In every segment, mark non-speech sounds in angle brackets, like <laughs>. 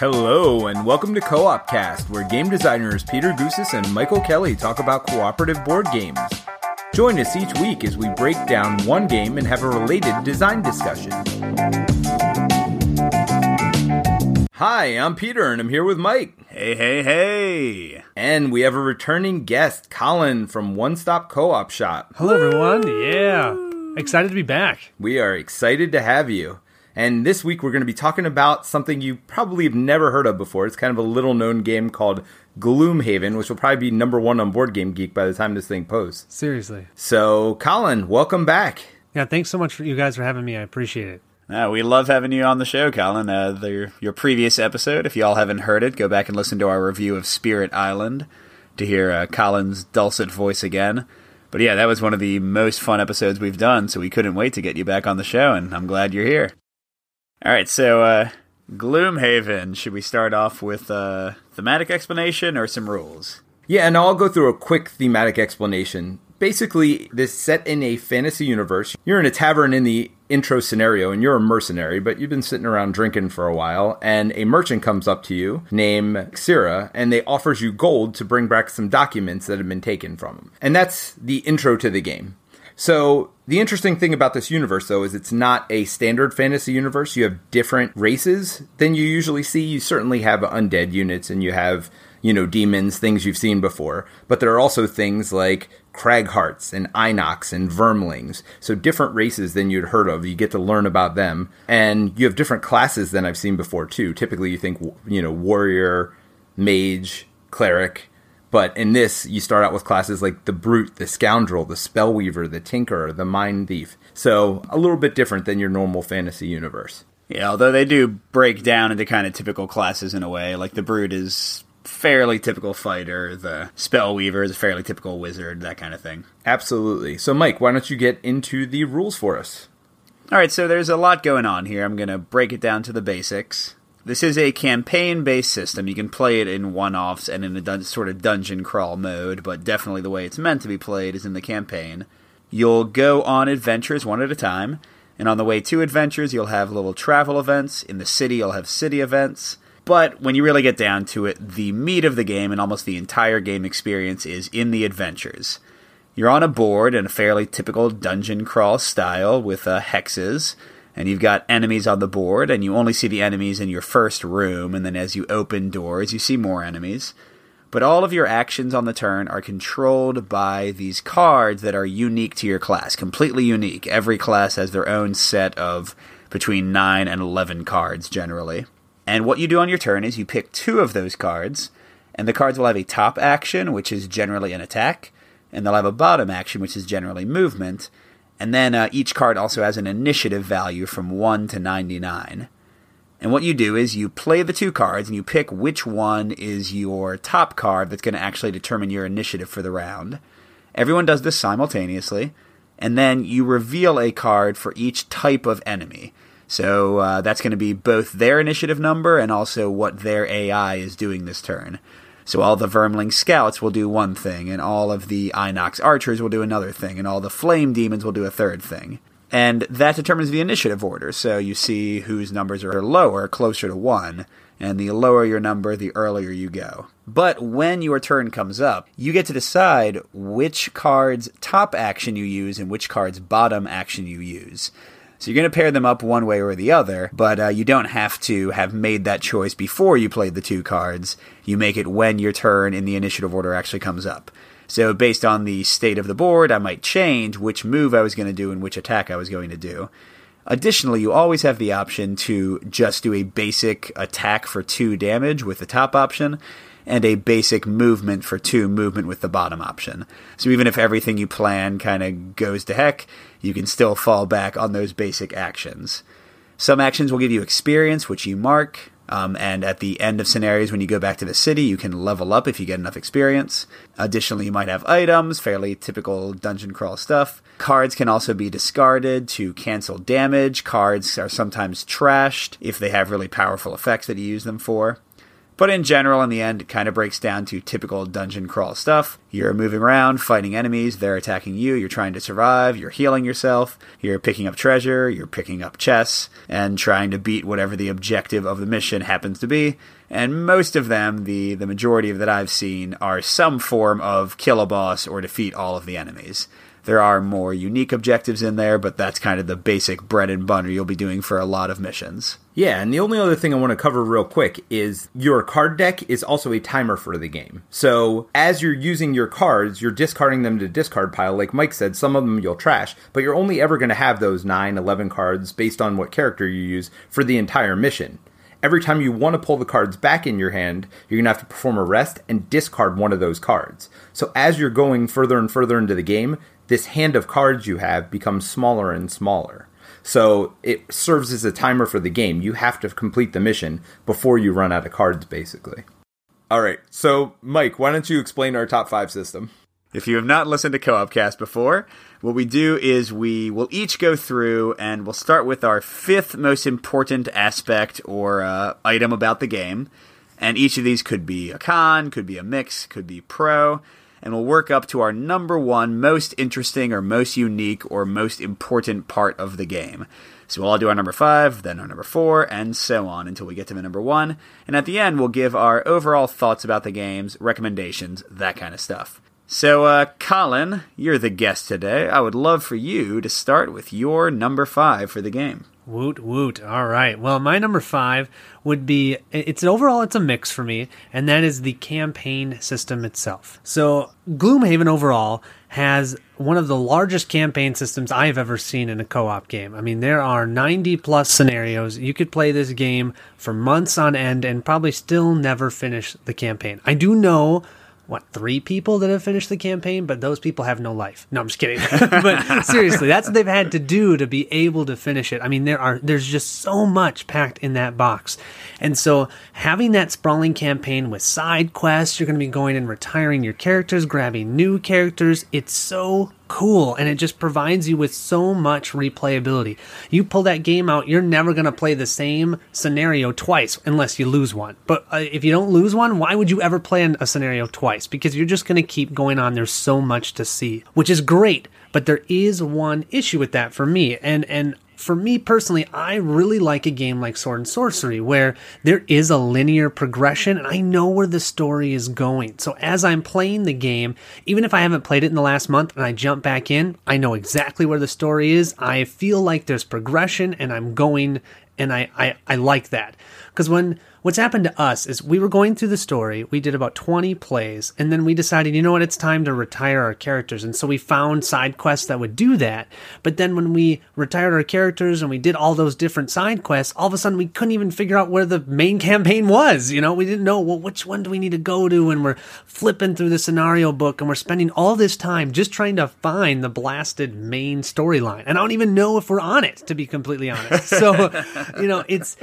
Hello, and welcome to Co op Cast, where game designers Peter Goosis and Michael Kelly talk about cooperative board games. Join us each week as we break down one game and have a related design discussion. Hi, I'm Peter, and I'm here with Mike. Hey, hey, hey. And we have a returning guest, Colin from One Stop Co op Shop. Hello, everyone. Yeah. Excited to be back. We are excited to have you. And this week we're going to be talking about something you probably have never heard of before. It's kind of a little known game called Gloomhaven, which will probably be number one on Board Game Geek by the time this thing posts. Seriously. So, Colin, welcome back. Yeah, thanks so much for you guys for having me. I appreciate it. Uh, we love having you on the show, Colin. Uh, the, your previous episode, if y'all haven't heard it, go back and listen to our review of Spirit Island to hear uh, Colin's dulcet voice again. But yeah, that was one of the most fun episodes we've done, so we couldn't wait to get you back on the show, and I'm glad you're here. All right, so uh, Gloomhaven. Should we start off with a thematic explanation or some rules? Yeah, and I'll go through a quick thematic explanation. Basically, this set in a fantasy universe. You're in a tavern in the intro scenario, and you're a mercenary, but you've been sitting around drinking for a while, and a merchant comes up to you named Xira, and they offers you gold to bring back some documents that have been taken from them. And that's the intro to the game. So the interesting thing about this universe, though, is it's not a standard fantasy universe. You have different races than you usually see. You certainly have undead units, and you have you know demons, things you've seen before. But there are also things like Craghearts and Inox and Vermlings. So different races than you'd heard of. You get to learn about them, and you have different classes than I've seen before too. Typically, you think you know warrior, mage, cleric but in this, you start out with classes like the Brute, the Scoundrel, the Spellweaver, the Tinkerer, the Mind Thief. So a little bit different than your normal fantasy universe. Yeah, although they do break down into kind of typical classes in a way. Like the Brute is fairly typical fighter, the Spellweaver is a fairly typical wizard, that kind of thing. Absolutely. So, Mike, why don't you get into the rules for us? All right, so there's a lot going on here. I'm going to break it down to the basics. This is a campaign based system. You can play it in one offs and in a dun- sort of dungeon crawl mode, but definitely the way it's meant to be played is in the campaign. You'll go on adventures one at a time, and on the way to adventures, you'll have little travel events. In the city, you'll have city events. But when you really get down to it, the meat of the game and almost the entire game experience is in the adventures. You're on a board in a fairly typical dungeon crawl style with uh, hexes and you've got enemies on the board, and you only see the enemies in your first room, and then as you open doors, you see more enemies. But all of your actions on the turn are controlled by these cards that are unique to your class, completely unique. Every class has their own set of between 9 and 11 cards generally. And what you do on your turn is you pick two of those cards, and the cards will have a top action, which is generally an attack, and they'll have a bottom action, which is generally movement and then uh, each card also has an initiative value from 1 to 99. And what you do is you play the two cards and you pick which one is your top card that's going to actually determine your initiative for the round. Everyone does this simultaneously, and then you reveal a card for each type of enemy. So uh, that's going to be both their initiative number and also what their AI is doing this turn. So all the Vermling scouts will do one thing, and all of the Inox archers will do another thing, and all the flame demons will do a third thing. And that determines the initiative order. So you see whose numbers are lower, closer to one, and the lower your number, the earlier you go. But when your turn comes up, you get to decide which card's top action you use and which card's bottom action you use. So you're going to pair them up one way or the other, but uh, you don't have to have made that choice before you played the two cards. You make it when your turn in the initiative order actually comes up. So based on the state of the board, I might change which move I was going to do and which attack I was going to do. Additionally, you always have the option to just do a basic attack for two damage with the top option, and a basic movement for two movement with the bottom option. So even if everything you plan kind of goes to heck, you can still fall back on those basic actions. Some actions will give you experience, which you mark. Um, and at the end of scenarios, when you go back to the city, you can level up if you get enough experience. Additionally, you might have items, fairly typical dungeon crawl stuff. Cards can also be discarded to cancel damage. Cards are sometimes trashed if they have really powerful effects that you use them for. But in general, in the end, it kind of breaks down to typical dungeon crawl stuff. You're moving around, fighting enemies, they're attacking you, you're trying to survive, you're healing yourself, you're picking up treasure, you're picking up chests, and trying to beat whatever the objective of the mission happens to be. And most of them, the, the majority of that I've seen, are some form of kill a boss or defeat all of the enemies. There are more unique objectives in there, but that's kind of the basic bread and butter you'll be doing for a lot of missions. Yeah, and the only other thing I want to cover real quick is your card deck is also a timer for the game. So as you're using your cards, you're discarding them to discard pile. Like Mike said, some of them you'll trash, but you're only ever going to have those 9, 11 cards based on what character you use for the entire mission. Every time you want to pull the cards back in your hand, you're going to have to perform a rest and discard one of those cards. So as you're going further and further into the game, this hand of cards you have becomes smaller and smaller. So it serves as a timer for the game. You have to complete the mission before you run out of cards, basically. All right. So, Mike, why don't you explain our top five system? If you have not listened to Co-op Cast before, what we do is we will each go through and we'll start with our fifth most important aspect or uh, item about the game. And each of these could be a con, could be a mix, could be pro and we'll work up to our number one most interesting or most unique or most important part of the game. So we'll all do our number five, then our number four, and so on until we get to the number one. And at the end, we'll give our overall thoughts about the games, recommendations, that kind of stuff. So, uh, Colin, you're the guest today. I would love for you to start with your number five for the game. Woot woot. All right. Well, my number five would be it's overall it's a mix for me, and that is the campaign system itself. So Gloomhaven overall has one of the largest campaign systems I have ever seen in a co-op game. I mean, there are 90 plus scenarios. You could play this game for months on end and probably still never finish the campaign. I do know what three people that have finished the campaign, but those people have no life. No, I'm just kidding. <laughs> but seriously, that's what they've had to do to be able to finish it. I mean, there are there's just so much packed in that box, and so having that sprawling campaign with side quests, you're going to be going and retiring your characters, grabbing new characters. It's so cool and it just provides you with so much replayability. You pull that game out, you're never going to play the same scenario twice unless you lose one. But uh, if you don't lose one, why would you ever play a scenario twice? Because you're just going to keep going on. There's so much to see, which is great. But there is one issue with that for me. And, and for me personally, I really like a game like Sword and Sorcery where there is a linear progression and I know where the story is going. So as I'm playing the game, even if I haven't played it in the last month and I jump back in, I know exactly where the story is. I feel like there's progression and I'm going and I, I, I like that. Because when what's happened to us is we were going through the story, we did about 20 plays, and then we decided, you know what, it's time to retire our characters. And so we found side quests that would do that. But then when we retired our characters and we did all those different side quests, all of a sudden we couldn't even figure out where the main campaign was. You know, we didn't know, well, which one do we need to go to? And we're flipping through the scenario book and we're spending all this time just trying to find the blasted main storyline. And I don't even know if we're on it, to be completely honest. So, <laughs> you know, it's,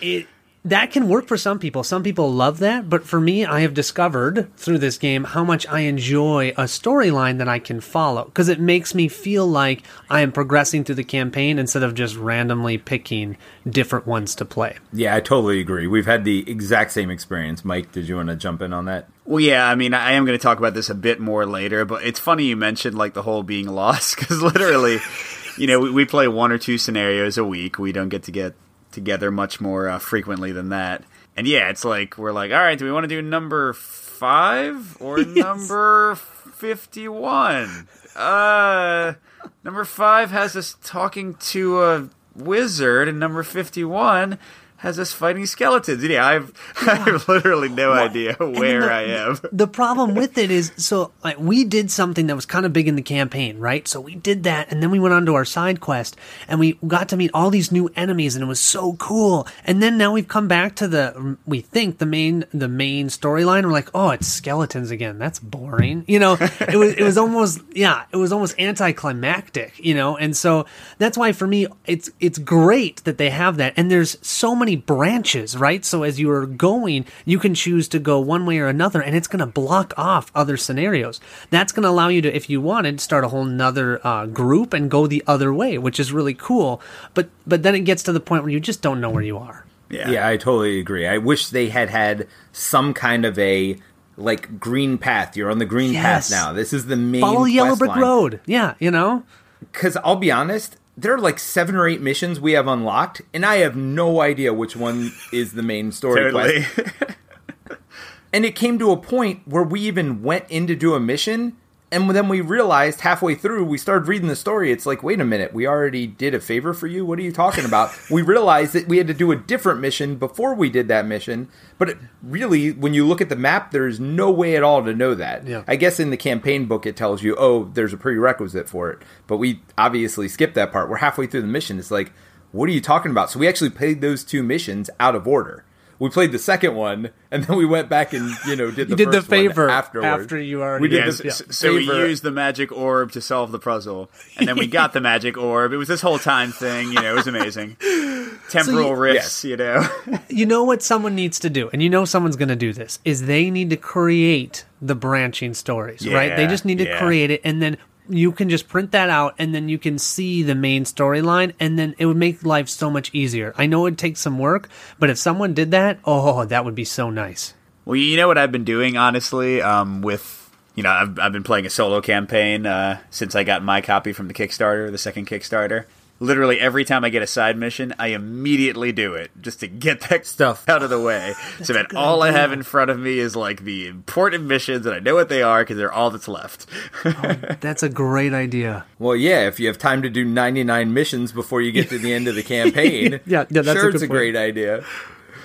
it, that can work for some people. Some people love that, but for me, I have discovered through this game how much I enjoy a storyline that I can follow because it makes me feel like I am progressing through the campaign instead of just randomly picking different ones to play. Yeah, I totally agree. We've had the exact same experience. Mike, did you want to jump in on that? Well, yeah, I mean, I am going to talk about this a bit more later, but it's funny you mentioned like the whole being lost because literally, <laughs> you know, we, we play one or two scenarios a week. We don't get to get together much more uh, frequently than that. And yeah, it's like we're like, all right, do we want to do number five or <laughs> yes. number fifty-one? Uh, number five has us talking to a wizard, and number fifty-one has us fighting skeletons. Yeah, I've <laughs> I have literally no well, idea where the, I am. <laughs> The problem with it is, so like we did something that was kind of big in the campaign, right? So we did that, and then we went on to our side quest, and we got to meet all these new enemies, and it was so cool. And then now we've come back to the we think the main the main storyline. We're like, oh, it's skeletons again. That's boring. You know, it was it was almost yeah, it was almost anticlimactic. You know, and so that's why for me, it's it's great that they have that, and there's so many branches, right? So as you are going, you can choose to go one way or another, and it's going to block off other scenarios. That's going to allow you to, if you wanted, start a whole nother uh, group and go the other way, which is really cool. But but then it gets to the point where you just don't know where you are. Yeah. Yeah, I totally agree. I wish they had had some kind of a like green path. You're on the green Yes. path now. This is the main Follow Yellow Brick line. Road. Yeah, you know? Because I'll be honest, there are like seven or eight missions we have unlocked, and I have no idea which one is the main story Totally. quest. <laughs> And it came to a point where we even went in to do a mission, and then we realized halfway through, we started reading the story. It's like, wait a minute, we already did a favor for you? What are you talking about? <laughs> we realized that we had to do a different mission before we did that mission. But it, really, when you look at the map, there's no way at all to know that. Yeah. I guess in the campaign book, it tells you, oh, there's a prerequisite for it. But we obviously skipped that part. We're halfway through the mission. It's like, what are you talking about? So we actually played those two missions out of order. We played the second one, and then we went back and you know did <laughs> the You did the favor afterwards. after you already We did Yeah, the so, yeah. so we used the magic orb to solve the puzzle, and then we got the magic orb. It was this whole time thing, you know. It was amazing. <laughs> Temporal you- rifts, you know. <laughs> You know what someone needs to do, and you know someone's going to do this, is they need to create the branching stories, right? They just need to yeah. create it, and then you can just print that out, and then you can see the main storyline, and then it would make life so much easier. I know it takes some work, but if someone did that, oh, that would be so nice. Well, you know what I've been doing, honestly, um, with you know, I've I've been playing a solo campaign uh, since I got my copy from the Kickstarter, the second Kickstarter. Literally every time I get a side mission, I immediately do it just to get that Stuff. <laughs> out of the way. <laughs> so that all I have in front of me is like the important missions, and I know what they are because they're all that's left. Oh, <laughs> that's a great idea. Well, yeah, if you have time to do 99 missions before you get to the end of the campaign, Yeah, yeah, that's a sure, good it's a point. great idea.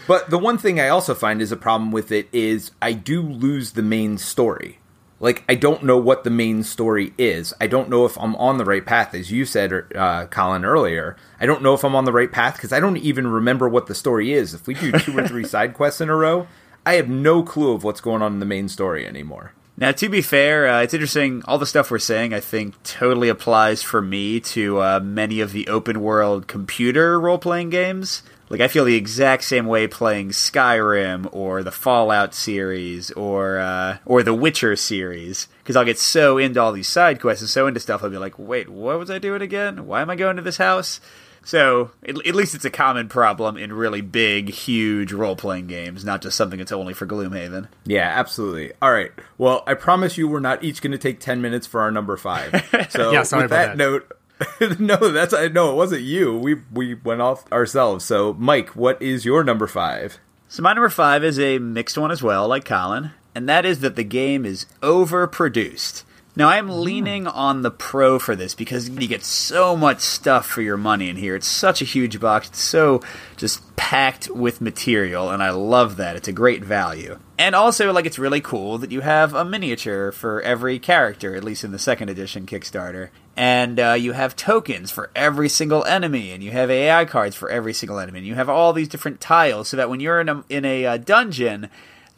But the one thing I also find is a problem with it is I do lose the main story. Like, I don't know what the main story is. I don't know if I'm on the right path, as you said, uh, Colin, earlier. I don't know if I'm on the right path because I don't even remember what the story is. If we do two or three <laughs> side quests in a row, I have no clue of what's going on in the main story anymore. Now, to be fair, uh, it's interesting. All the stuff we're saying, I think, totally applies for me to uh, many of the open world computer role playing games. Like, I feel the exact same way playing Skyrim or the Fallout series or uh, or the Witcher series because I'll get so into all these side quests and so into stuff. I'll be like, "Wait, what was I doing again? Why am I going to this house?" So, at, at least it's a common problem in really big, huge role playing games, not just something that's only for Gloomhaven. Yeah, absolutely. All right. Well, I promise you we're not each going to take 10 minutes for our number 5. <laughs> So, Yeah, sorry with about that, that. note, <laughs> no, that's I no, it wasn't you. We we went off ourselves. So, Mike, what is your number 5? So my number five is a mixed one as well, like Colin, and that is that the game is overproduced. Now I'm leaning on the pro for this because you get so much stuff for your money in here. It's such a huge box. It's so just packed with material, and I love that. It's a great value. And also, like, it's really cool that you have a miniature for every character, at least in the second edition Kickstarter. And uh, you have tokens for every single enemy, and you have AI cards for every single enemy, and you have all these different tiles so that when you're in a, in a uh, dungeon,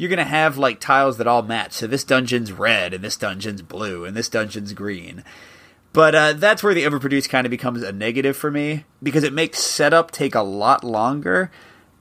you're gonna have like tiles that all match. So this dungeon's red, and this dungeon's blue, and this dungeon's green. But uh, that's where the overproduce kind of becomes a negative for me because it makes setup take a lot longer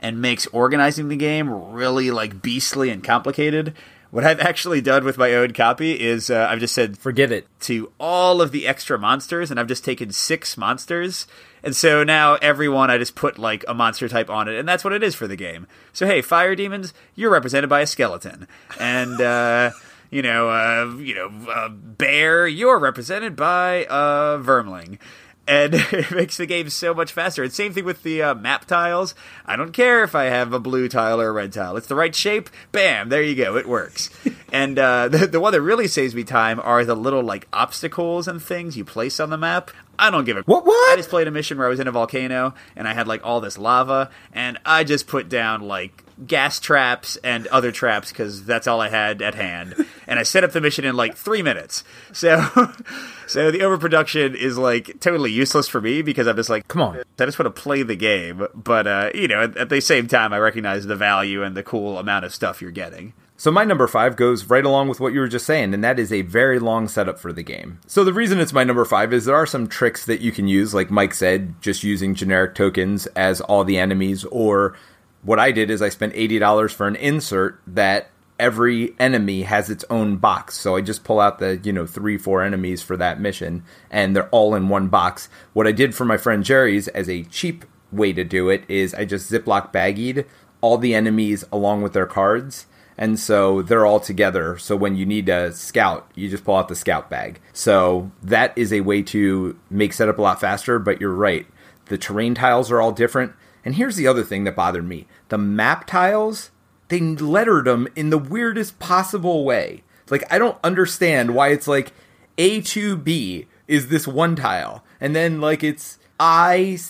and makes organizing the game really like beastly and complicated. What I've actually done with my own copy is uh, I've just said Forget it. to all of the extra monsters, and I've just taken six monsters. And so now everyone, I just put like a monster type on it, and that's what it is for the game. So hey, fire demons, you're represented by a skeleton, and uh, <laughs> you know, uh, you know, uh, bear, you're represented by a vermling. And <laughs> it makes the game so much faster. And same thing with the uh, map tiles. I don't care if I have a blue tile or a red tile. It's the right shape. Bam, there you go. It works. <laughs> and uh, the, the one that really saves me time are the little like obstacles and things you place on the map. I don't give a What- what? I just played a mission where I was in a volcano and I had like all this lava, and I just put down like gas traps and other traps because that's all I had at hand. And I set up the mission in like three minutes. So, <laughs> so the overproduction is like totally useless for me because I'm just like, Come on. I just want to play the game. But uh, you know, at, at the same time, I recognize the value and the cool amount of stuff you're getting. So my number five goes right along with what you were just saying, and that is a very long setup for the game. So the reason it's my number five is there are some tricks that you can use, like Mike said, just using generic tokens as all the enemies, or what I did is I spent eighty dollars for an insert that every enemy has its own box. So I just pull out the, you know, three, four enemies for that mission, and they're all in one box. What I did for my friend Jerry's as a cheap way to do it is I just Ziploc baggied all the enemies along with their cards. And so they're all together. So when you need a scout, you just pull out the scout bag. So that is a way to make setup a lot faster, but you're right. The terrain tiles are all different. And here's the other thing that bothered me the map tiles, they lettered them in the weirdest possible way. Like, I don't understand why it's like A2B is this one tile, and then like it's I6A,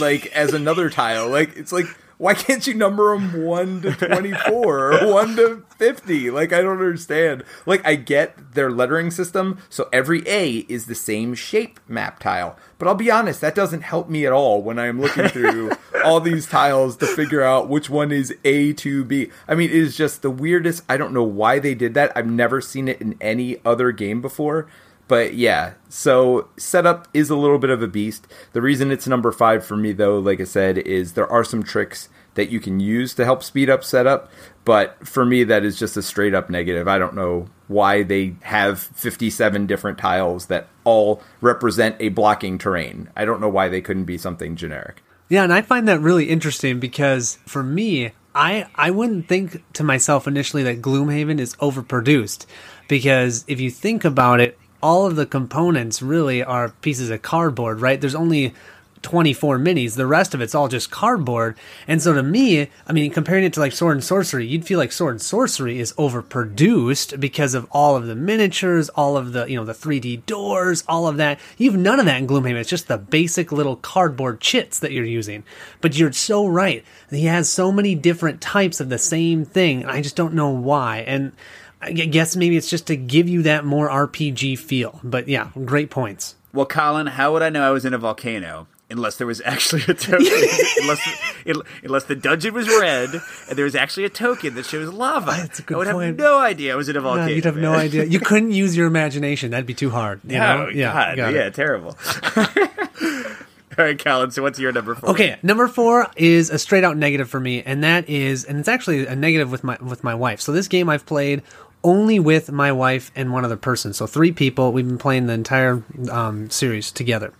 like as another tile. Like, it's like, why can't you number them 1 to 24 or 1 to 50? Like, I don't understand. Like, I get their lettering system, so every A is the same shape map tile. But I'll be honest, that doesn't help me at all when I'm looking through <laughs> all these tiles to figure out which one is A to B. I mean, it is just the weirdest. I don't know why they did that. I've never seen it in any other game before. But yeah, so setup is a little bit of a beast. The reason it's number five for me, though, like I said, is there are some tricks that you can use to help speed up setup. But for me, that is just a straight up negative. I don't know why they have 57 different tiles that all represent a blocking terrain. I don't know why they couldn't be something generic. Yeah, and I find that really interesting because for me, I I wouldn't think to myself initially that Gloomhaven is overproduced because if you think about it, all of the components really are pieces of cardboard, right? There's only 24 minis. The rest of it's all just cardboard. And so to me, I mean, comparing it to like Sword and Sorcery, you'd feel like Sword and Sorcery is overproduced because of all of the miniatures, all of the, you know, the 3D doors, all of that. You have none of that in Gloomhaven. It's just the basic little cardboard chits that you're using. But you're so right. He has so many different types of the same thing. I just don't know why. And I guess maybe it's just to give you that more RPG feel. But yeah, great points. Well, Colin, how would I know I was in a volcano? Unless there was actually a token, <laughs> unless, unless the dungeon was red and there was actually a token that shows lava, ah, That's a good I would point. have no idea I was in a volcano. No, you'd have no idea. You couldn't use your imagination. That'd be too hard. You know? Oh, God, got it. yeah, terrible. <laughs> All right, Colin. So what's your number four? Okay, number four is a straight out negative for me, and that is, and it's actually a negative with my with my wife. So this game I've played only with my wife and one other person. So three people. We've been playing the entire um, series together,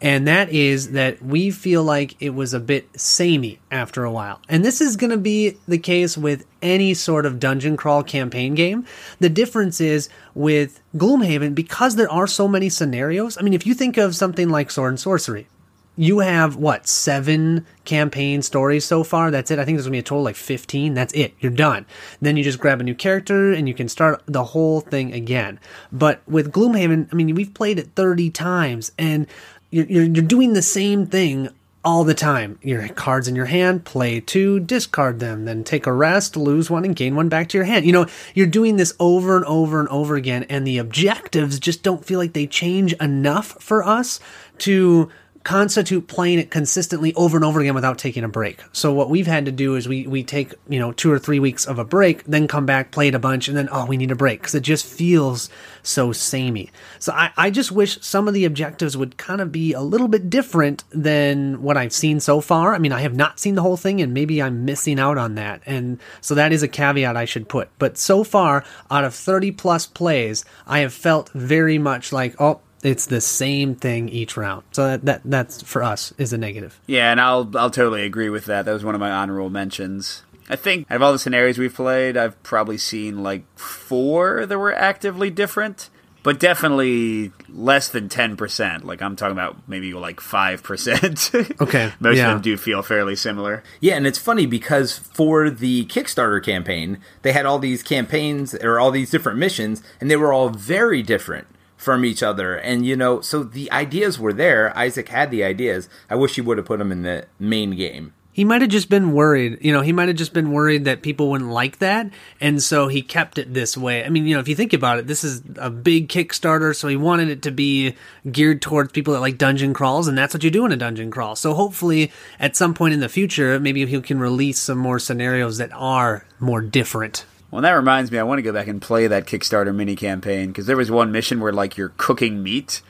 and that is that we feel like it was a bit samey after a while. And this is going to be the case with any sort of dungeon crawl campaign game. The difference is with Gloomhaven because there are so many scenarios. I mean, if you think of something like Sword and Sorcery, you have what seven campaign stories so far? That's it? I think there's gonna be a total like 15 that's it. You're done. Then you just grab a new character and you can start the whole thing again. But with gloomhaven i mean we've played it 30 times and you're, you're, you're doing the same thing all the time. Your cards in your hand play two discard them then take a rest lose one and gain one back to your hand. You know you're doing this over and over and over again and the objectives just don't feel like they change enough for us to constitute playing it consistently over and over again without taking a break. So what we've had to do is we we take, you know, 2 or 3 weeks of a break, then come back, play it a bunch and then oh, we need a break cuz it just feels so samey. So I I just wish some of the objectives would kind of be a little bit different than what I've seen so far. I mean, I have not seen the whole thing and maybe I'm missing out on that. And so that is a caveat I should put. But so far, out of 30 plus plays, I have felt very much like, oh, it's the same thing each round. So that, that that's for us is a negative. Yeah, and I'll I'll totally agree with that. That was one of my honorable mentions. I think out of all the scenarios we've played, I've probably seen like four that were actively different, but definitely less than ten percent. Like I'm talking about maybe like five percent. <laughs> Okay, most yeah. of them do feel fairly similar. Yeah, and it's funny because for the Kickstarter campaign, they had all these campaigns or all these different missions, and they were all very different from each other. And you know, so the ideas were there. Isaac had the ideas. I wish he would have put them in the main game. He might have just been worried, you know, he might have just been worried that people wouldn't like that. And so he kept it this way. I mean, you know, if you think about it, this is a big Kickstarter. So he wanted it to be geared towards people that like dungeon crawls. And that's what you do in a dungeon crawl. So hopefully at some point in the future, maybe he can release some more scenarios that are more different. Well, that reminds me, I want to go back and play that Kickstarter mini campaign because there was one mission where like you're cooking meat,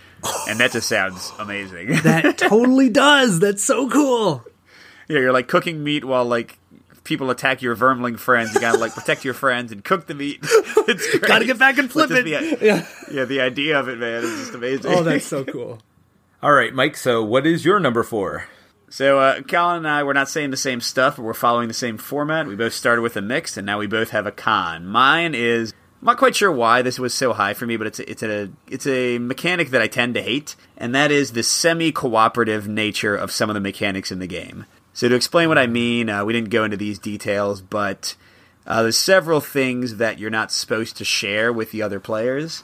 and that just sounds amazing. <laughs> That totally <laughs> does. That's so cool. yeah, you're like cooking meat while like people attack your vermling friends. You gotta like protect your friends and cook the meat. <laughs> It's great. Gotta get back and flip it. The, uh, Yeah. yeah, the idea of it, man, is just oh, amazing. Oh, that's so cool. All right, Mike. So, what is your number four? So, uh, Colin and I, we're not saying the same stuff, but we're following the same format. We both started with a mix, and now we both have a con. Mine is I'm not quite sure why this was so high for me, but it's a, it's a it's a mechanic that I tend to hate, and that is the semi-cooperative nature of some of the mechanics in the game. So to explain what I mean, uh, we didn't go into these details, but uh, there's several things that you're not supposed to share with the other players.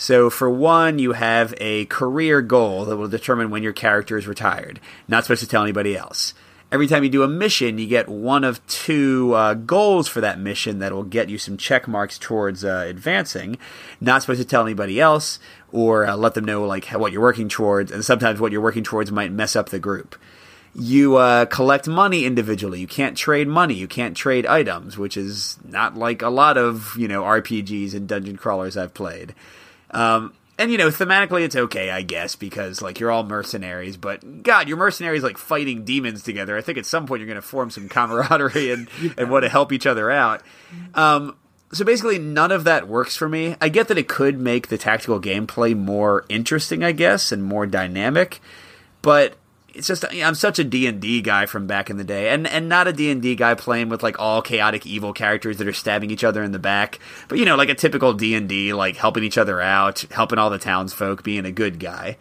So for one, you have a career goal that will determine when your character is retired. Not supposed to tell anybody else every time you do a mission, you get one of two uh, goals for that mission that will get you some check marks towards uh, advancing. Not supposed to tell anybody else or uh, let them know like what you're working towards, and sometimes what you're working towards might mess up the group. You uh, collect money individually. You can't trade money. You can't trade items, which is not like a lot of you know RPGs and dungeon crawlers I've played. Um, and you know, thematically it's okay, I guess, because like you're all mercenaries, but God, you're mercenaries like fighting demons together. I think at some point you're gonna form some camaraderie and, <laughs> and want to help each other out. Um, so basically none of that works for me. I get that it could make the tactical gameplay more interesting, I guess, and more dynamic, but it's just I'm such a D&D guy from back in the day. And and not a D&D guy playing with like all chaotic evil characters that are stabbing each other in the back. But you know like a typical D&D like helping each other out helping all the townsfolk being a good guy.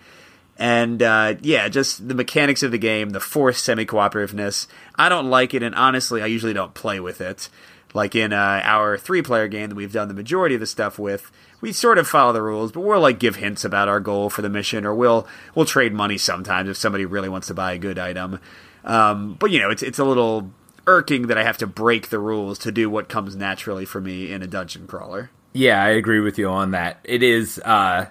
And uh, yeah just the mechanics of the game the forced semi-cooperativeness. I don't like it and honestly I usually don't play with it. Like in uh, our three player game that we've done the majority of the stuff with we sort of follow the rules, but we'll like give hints about our goal for the mission, or we'll we'll trade money sometimes if somebody really wants to buy a good item. Um, but you know, it's it's a little irking that I have to break the rules to do what comes naturally for me in a dungeon crawler. Yeah, I agree with you on that. It is uh,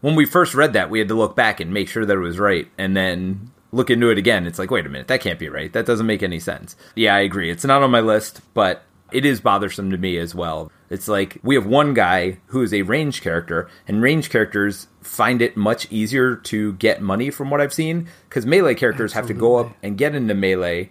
when we first read that, we had to look back and make sure that it was right, and then look into it again. It's like, wait a minute, that can't be right. That doesn't make any sense. Yeah, I agree. It's not on my list, but it is bothersome to me as well. It's like we have one guy who is a range character, and range characters find it much easier to get money from what I've seen because melee characters Absolutely. have to go up and get into melee,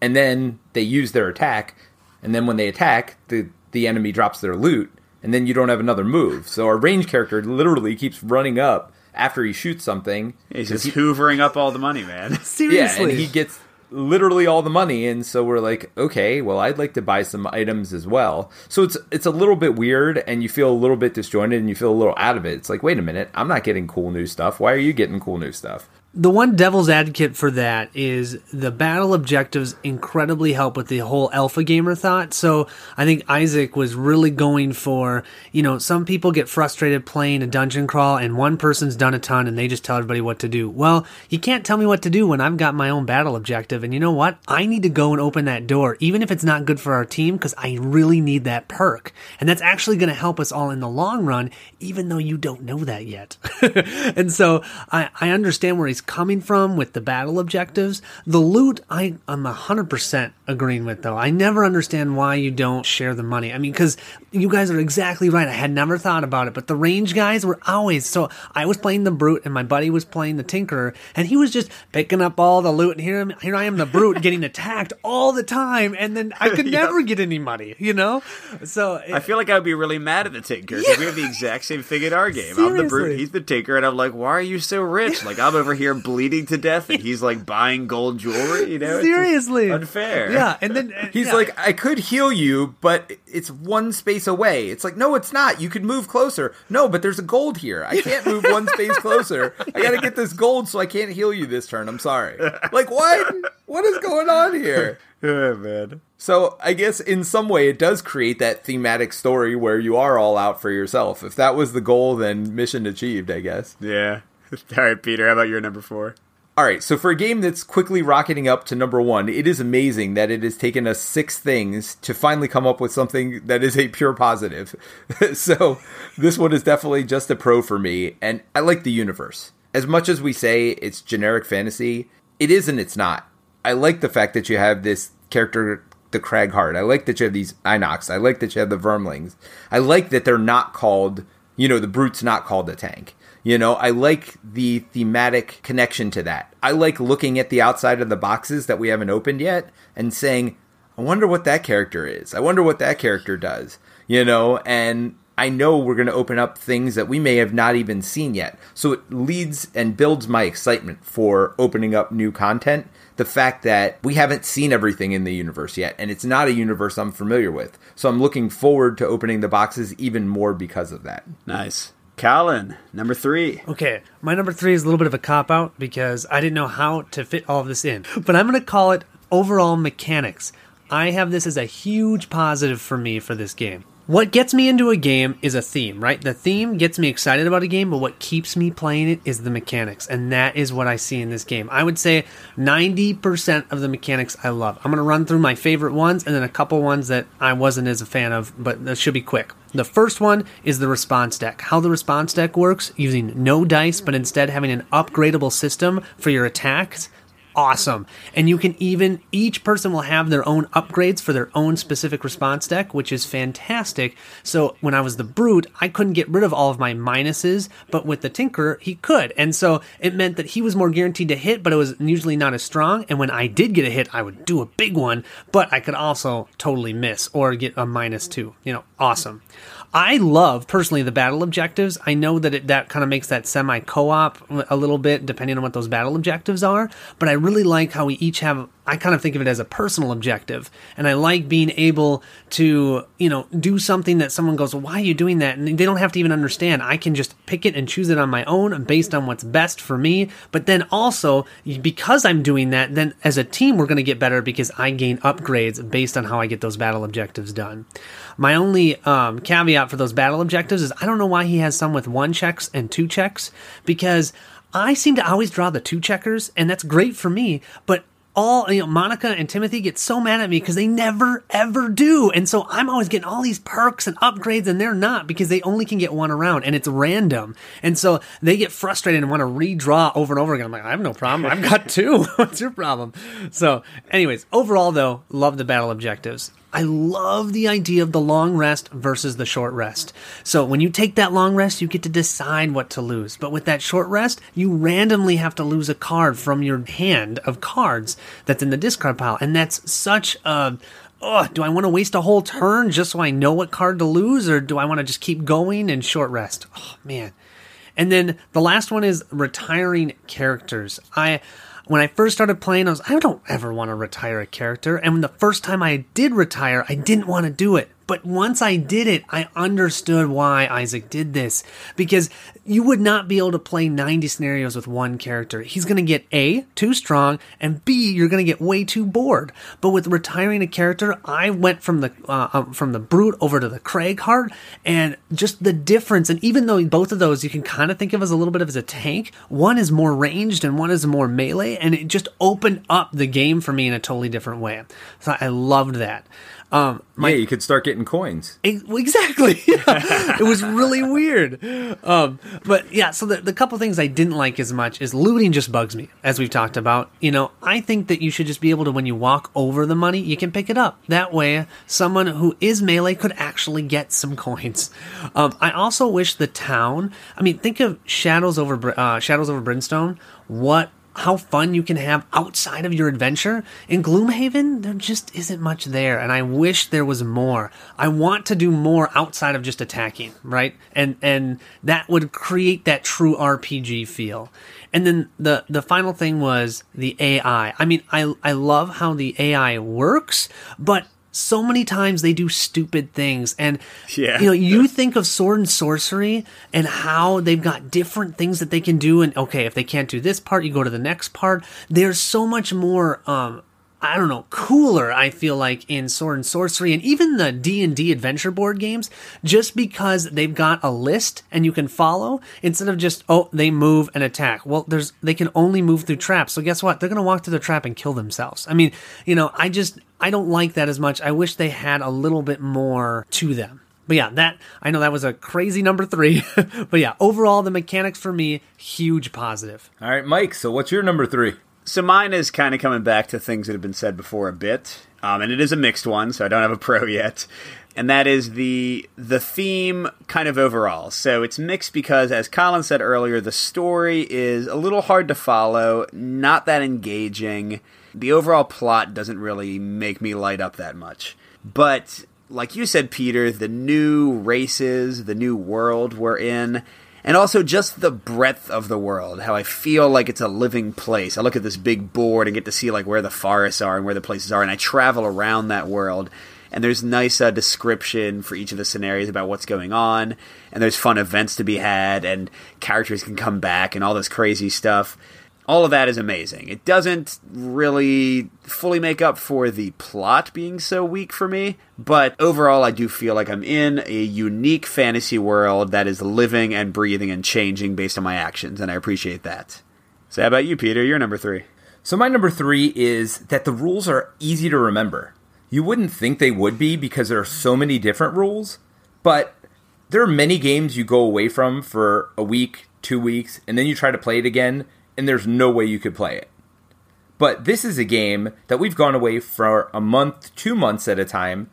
and then they use their attack, and then when they attack, the the enemy drops their loot, and then you don't have another move. So our range character literally keeps running up after he shoots something. He's just he, hoovering up all the money, man. Seriously, <laughs> yeah, and he gets literally all the money and so we're like okay well i'd like to buy some items as well. So it's it's a little bit weird and you feel a little bit disjointed and you feel a little out of it. It's like wait a minute i'm not getting cool new stuff. Why are you getting cool new stuff the one devil's advocate for that is the battle objectives incredibly help with the whole alpha gamer thought. So I think Isaac was really going for, you know, some people get frustrated playing a dungeon crawl and one person's done a ton and they just tell everybody what to do. Well, you can't tell me what to do when I've got my own battle objective. And you know what? I need to go and open that door, even if it's not good for our team, because I really need that perk. And that's actually going to help us all in the long run, even though you don't know that yet. <laughs> and so I, I understand where he's coming from with the battle objectives. The loot, I, I'm 100% agreeing with though. I never understand why you don't share the money. I mean, because you guys are exactly right. I had never thought about it, but the range guys were always so. I was playing the brute, and my buddy was playing the tinkerer, and he was just picking up all the loot. And here, here I am, the brute, getting attacked all the time, and then I could <laughs> yep. never get any money. You know, so it, I feel like I'd be really mad at the tinker because yeah. we have the exact same thing in our game. Seriously. I'm the brute, he's the tinker, and I'm like, why are you so rich? Like I'm over here bleeding to death, and he's like buying gold jewelry. You know, seriously unfair. Yeah, and then uh, <laughs> he's yeah. like, I could heal you, but it's one space away. It's like, no, it's not. You could move closer. No, but there's a gold here. I can't move one space closer. I got to get this gold, so I can't heal you this turn. I'm sorry. Like what? What is going on here? <laughs> Oh, man. So I guess in some way it does create that thematic story where you are all out for yourself. If that was the goal, then mission achieved. I guess. Yeah. <laughs> All right, Peter. How about your number four? All right, so for a game that's quickly rocketing up to number one, it is amazing that it has taken us six things to finally come up with something that is a pure positive. <laughs> so this one is definitely just a pro for me, and I like the universe. As much as we say it's generic fantasy, it is and it's not. I like the fact that you have this character, the Cragheart. I like that you have these Inox. I like that you have the Vermlings. I like that they're not called, you know, the Brute's not called a tank. You know, I like the thematic connection to that. I like looking at the outside of the boxes that we haven't opened yet and saying, I wonder what that character is. I wonder what that character does. You know, and I know we're going to open up things that we may have not even seen yet. So it leads and builds my excitement for opening up new content. The fact that we haven't seen everything in the universe yet, and it's not a universe I'm familiar with. So I'm looking forward to opening the boxes even more because of that. Nice. Colin, number three. Okay, my number three is a little bit of a cop out because I didn't know how to fit all of this in. But I'm going to call it overall mechanics. I have this as a huge positive for me for this game. What gets me into a game is a theme, right? The theme gets me excited about a game, but what keeps me playing it is the mechanics. And that is what I see in this game. I would say 90% of the mechanics I love. I'm going to run through my favorite ones and then a couple ones that I wasn't as a fan of, but that should be quick. The first one is the response deck. How the response deck works using no dice, but instead having an upgradable system for your attacks awesome. And you can even, each person will have their own upgrades for their own specific response deck, which is fantastic. So when I was the Brute, I couldn't get rid of all of my minuses, but with the Tinker, he could. And so it meant that he was more guaranteed to hit, but it was usually not as strong. And when I did get a hit, I would do a big one, but I could also totally miss or get a minus two. You know, awesome. I love personally the battle objectives. I know that it, that kind of makes that semi co-op a little bit depending on what those battle objectives are, but I really like how we each have I kind of think of it as a personal objective. And I like being able to, you know, do something that someone goes, why are you doing that? And they don't have to even understand. I can just pick it and choose it on my own based on what's best for me. But then also, because I'm doing that, then as a team, we're going to get better because I gain upgrades based on how I get those battle objectives done. My only um, caveat for those battle objectives is I don't know why he has some with one checks and two checks because I seem to always draw the two checkers, and that's great for me. But all you know, Monica and Timothy get so mad at me because they never ever do, and so I'm always getting all these perks and upgrades, and they're not because they only can get one around, and it's random, and so they get frustrated and want to redraw over and over again. I'm like, I have no problem, I've got two. <laughs> What's your problem? So, anyways, overall though, love the battle objectives. I love the idea of the long rest versus the short rest. So when you take that long rest, you get to decide what to lose. But with that short rest, you randomly have to lose a card from your hand of cards that's in the discard pile. And that's such a oh, do I want to waste a whole turn just so I know what card to lose, or do I want to just keep going and short rest? Oh man. And then the last one is retiring characters. I when I first started playing, I was, I don't ever want to retire a character. And when the first time I did retire, I didn't want to do it. But once I did it, I understood why Isaac did this. Because you would not be able to play 90 scenarios with one character. He's going to get A, too strong, and B, you're going to get way too bored. But with retiring a character, I went from the uh, um, from the Brute over to the Cragheart, and just the difference. And even though both of those you can kind of think of as a little bit of as a tank, one is more ranged and one is more melee, and it just opened up the game for me in a totally different way. So I loved that. Um, my, yeah, you could start getting coins. Exactly. <laughs> It was really weird. Um, but yeah, so the, the couple things I didn't like as much is looting just bugs me, as we've talked about. You know, I think that you should just be able to, when you walk over the money, you can pick it up. That way, someone who is melee could actually get some coins. Um, I also wish the town. I mean, think of Shadows over uh, Shadows over Brimstone. What how fun you can have outside of your adventure. In Gloomhaven, there just isn't much there, and I wish there was more. I want to do more outside of just attacking, right? And and that would create that true RPG feel. And then the the final thing was the AI. I mean, I I love how the AI works, but so many times they do stupid things. And yeah. you know you think of sword and sorcery and how they've got different things that they can do. And okay if they can't do this part you go to the next part. There's so much more um I don't know, cooler. I feel like in Sword and Sorcery, and even the D and D adventure board games, just because they've got a list and you can follow instead of just oh they move and attack. Well, there's they can only move through traps. So guess what? They're gonna walk through the trap and kill themselves. I mean, you know, I just I don't like that as much. I wish they had a little bit more to them. But yeah, that I know that was a crazy number three. <laughs> but yeah, overall the mechanics for me huge positive. All right, Mike. So what's your number three? So mine is kind of coming back to things that have been said before a bit, um, and it is a mixed one, so I don't have a <laughs> pro yet. And that is the the theme kind of overall. So it's mixed because, as Colin said earlier, the story is a little hard to follow, not that engaging. The overall plot doesn't really make me light up that much. But like you said, Peter, the new races, the new world we're in, and also just the breadth of the world. How I feel like it's a living place. I look at this big board and get to see like where the forests are and where the places are, and I travel around that world. And there's nice uh, description for each of the scenarios about what's going on, and there's fun events to be had, and characters can come back, and all this crazy stuff all of that is amazing. It doesn't really fully make up for the plot being so weak for me, but overall, I do feel like I'm in a unique fantasy world that is living and breathing and changing based on my actions, and I appreciate that. So, how about you, Peter? You're number three. So, my number three is that the rules are easy to remember. You wouldn't think they would be because there are so many different rules, but there are many games you go away from for a week, two weeks, and then you try to play it again and there's no way you could play it. But this is a game that we've gone away for a month, two months at a time,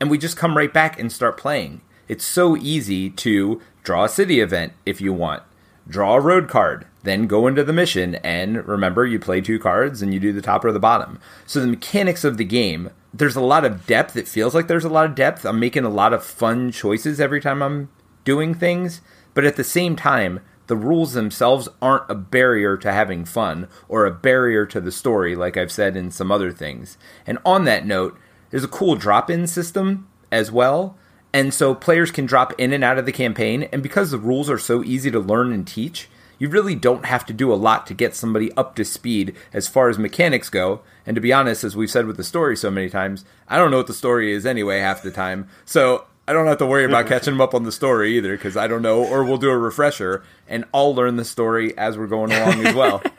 and we just come right back and start playing. It's so easy to draw a city event if you want, draw a road card, then go into the mission, and remember you play two cards and you do the top or the bottom. So the mechanics of the game, there's a lot of depth. It feels like there's a lot of depth. I'm making a lot of fun choices every time I'm doing things, but at the same time, the rules themselves aren't a barrier to having fun or a barrier to the story, like I've said in some other things. And on that note, there's a cool drop in system as well. And so players can drop in and out of the campaign. And because the rules are so easy to learn and teach, you really don't have to do a lot to get somebody up to speed as far as mechanics go. And to be honest, as we've said with the story so many times, I don't know what the story is anyway half the time. So I don't have to worry about catching them up on the story either because I don't know, or we'll do a refresher and I'll learn the story as we're going along as well. <laughs>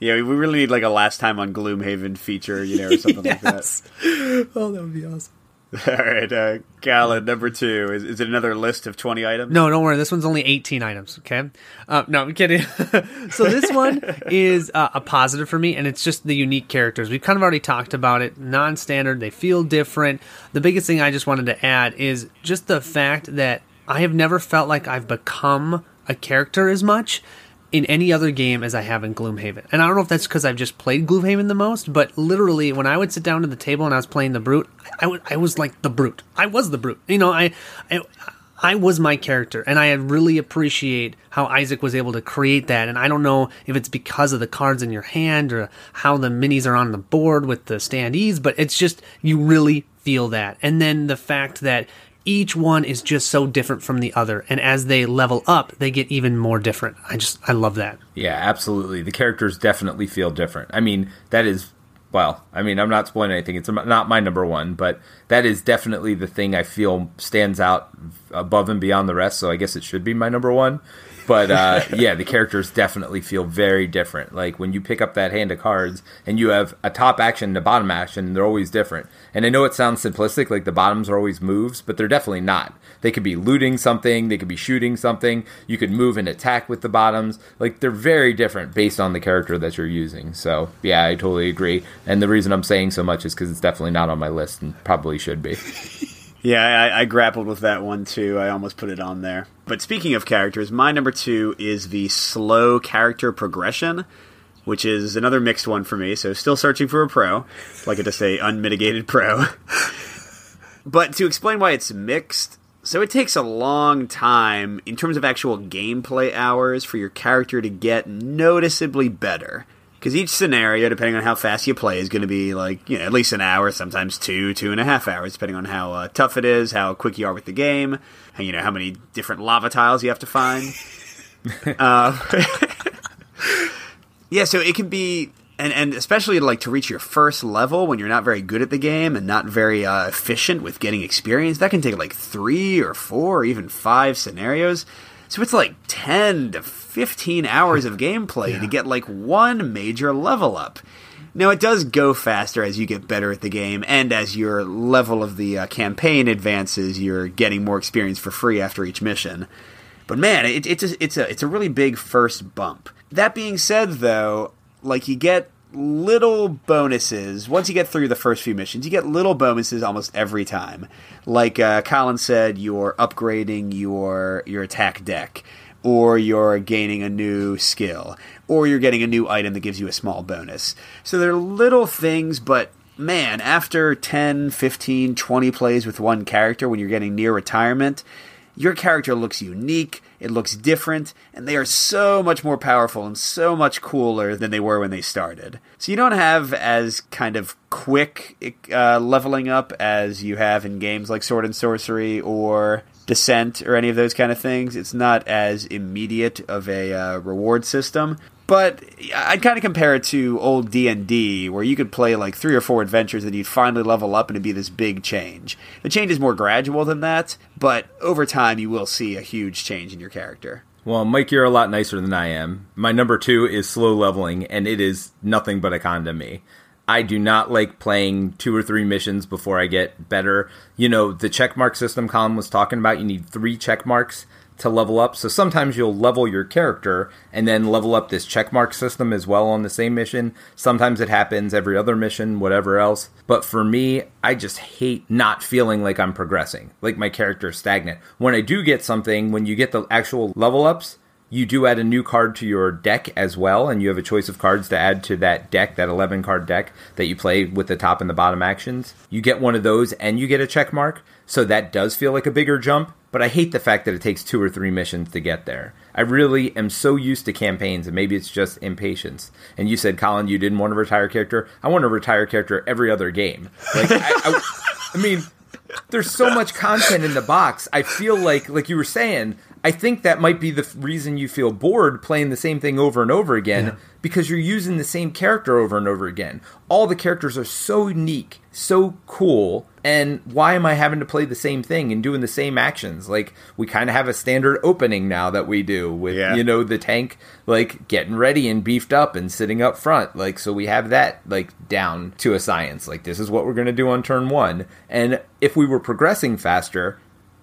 Yeah, we really need like a last time on Gloomhaven feature, you know, or something yes. like that. <laughs> Oh, that would be awesome. <laughs> All right, uh, Galen, number two. Is, is, it another list of 20 items? No, don't worry. This one's only 18 items, okay? Uh, no, I'm kidding. <laughs> so this one is uh, a positive for me, and it's just the unique characters. We've kind of already talked about it. Non standard, they feel different. The biggest thing I just wanted to add is just the fact that I have never felt like I've become a character as much in any other game as I have in Gloomhaven. And I don't know if that's because I've just played Gloomhaven the most, but literally when I would sit down to the table and I was playing the brute, I, was like the brute. I was the brute. You know, I, I I was my character, and I really appreciate how Isaac was able to create that. And I don't know if it's because of the cards in your hand or how the minis are on the board with the standees, but it's just you really feel that. And then the fact that each one is just so different from the other and as they level up they get even more different. I just i love that. Yeah absolutely. The characters definitely feel different. I mean that is well i mean i'm not spoiling anything. It's not my number one but that is definitely the thing i feel stands out above and beyond the rest so i guess it should be my number one but uh, <laughs> yeah, the characters definitely feel very different. Like when you pick up that hand of cards and you have a top action and a bottom action, they're always different. And I know it sounds simplistic, like the bottoms are always moves, but they're definitely not. They could be looting something, they could be shooting something. You could move and attack with the bottoms. Like they're very different based on the character that you're using. So yeah, I totally agree. And the reason I'm saying so much is because it's definitely not on my list and probably should be. <laughs> Yeah, I, I, grappled with that one too. I almost put it on there. But speaking of characters, my number two is the slow character progression, which is another mixed one for me. So still searching for a pro, like it to say unmitigated pro. <laughs> but to explain why it's mixed, so it takes a long time in terms of actual gameplay hours for your character to get noticeably better because each scenario, depending on how fast you play, is going to be like you know at least an hour, sometimes two, two and a half hours, depending on how uh, tough it is, how quick you are with the game, you know how many different lava tiles you have to find. <laughs> uh, <laughs> yeah, so it can be, and and especially like to reach your first level when you're not very good at the game and not very uh, efficient with getting experience. That can take like three or four or even five scenarios. So it's like 10 to 15 hours of <laughs> gameplay yeah. to get like one major level up. Now, it does go faster as you get better at the game, and as your level of the uh, campaign advances, you're getting more experience for free after each mission. But man, it, it's a, it's a it's a really big first bump. That being said, though, like you get little bonuses once you get through the first few missions. You get little bonuses almost every time. Like uh, Colin said, you're upgrading your your attack deck, or you're gaining a new skill, or you're getting a new item that gives you a small bonus. So they're little things, but man, after 10, 15, 20 plays with one character when you're getting near retirement, your character looks unique, it looks different, and they are so much more powerful and so much cooler than they were when they started. So you don't have as kind of quick uh, leveling up as you have in games like Sword and Sorcery or Descent or any of those kind of things. It's not as immediate of a uh, reward system. But I'd kind of compare it to old D and D, where you could play like three or four adventures and you'd finally level up and it'd be this big change. The change is more gradual than that, but over time you will see a huge change in your character. Well, Mike, you're a lot nicer than I am. My number two is slow leveling, and it is nothing but a con to me. I do not like playing two or three missions before I get better. You know, the checkmark system Colin was talking about, you need three checkmarks to level up. So sometimes you'll level your character and then level up this checkmark system as well on the same mission. Sometimes it happens every other mission, whatever else. But for me, I just hate not feeling like I'm progressing, like my character is stagnant. When I do get something, when you get the actual level ups, you do add a new card to your deck as well, and you have a choice of cards to add to that deck, that 11 card deck that you play with the top and the bottom actions. You get one of those and you get a check mark, so that does feel like a bigger jump, but I hate the fact that it takes two or three missions to get there. I really am so used to campaigns, and maybe it's just impatience. And you said, Colin, you didn't want to retire character. I want to retire character every other game. Like, I, I, I mean, there's so much content in the box. I feel like, like you were saying, I think that might be the reason you feel bored playing the same thing over and over again yeah. because you're using the same character over and over again. All the characters are so unique, so cool, and why am I having to play the same thing and doing the same actions? Like we kind of have a standard opening now that we do with yeah. you know the tank like getting ready and beefed up and sitting up front. Like so we have that like down to a science. Like this is what we're going to do on turn 1. And if we were progressing faster,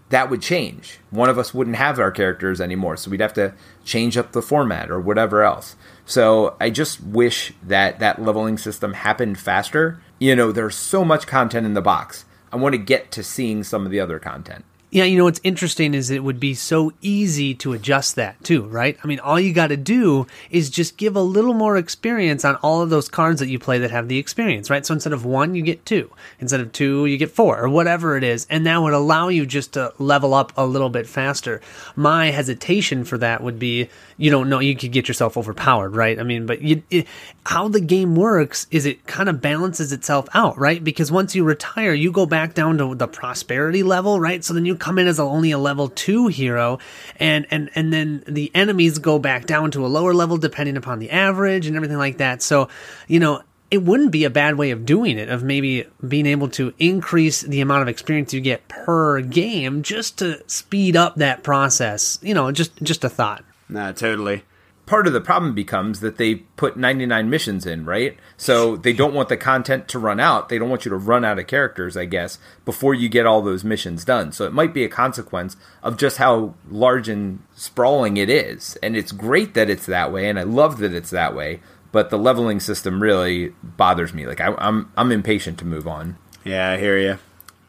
that would change. One of us wouldn't have our characters anymore, so we'd have to change up the format or whatever else. So I just wish that that leveling system happened faster. You know, there's so much content in the box. I want to get to seeing some of the other content. Yeah, you know what's interesting is it would be so easy to adjust that too, right? I mean, all you got to do is just give a little more experience on all of those cards that you play that have the experience, right? So instead of one, you get two. Instead of two, you get four, or whatever it is. And that would allow you just to level up a little bit faster. My hesitation for that would be you don't know, you could get yourself overpowered, right? I mean, but you, it, how the game works is it kind of balances itself out, right? Because once you retire, you go back down to the prosperity level, right? So then you come in as a, only a level two hero, and and and then the enemies go back down to a lower level depending upon the average and everything like that. So you know it wouldn't be a bad way of doing it of maybe being able to increase the amount of experience you get per game just to speed up that process. You know just just a thought. Nah totally part of the problem becomes that they put 99 missions in, right? So they don't want the content to run out. They don't want you to run out of characters, I guess, before you get all those missions done. So it might be a consequence of just how large and sprawling it is. And it's great that it's that way, and I love that it's that way. But the leveling system really bothers me. Like I, I'm, I'm impatient to move on. Yeah, I hear you,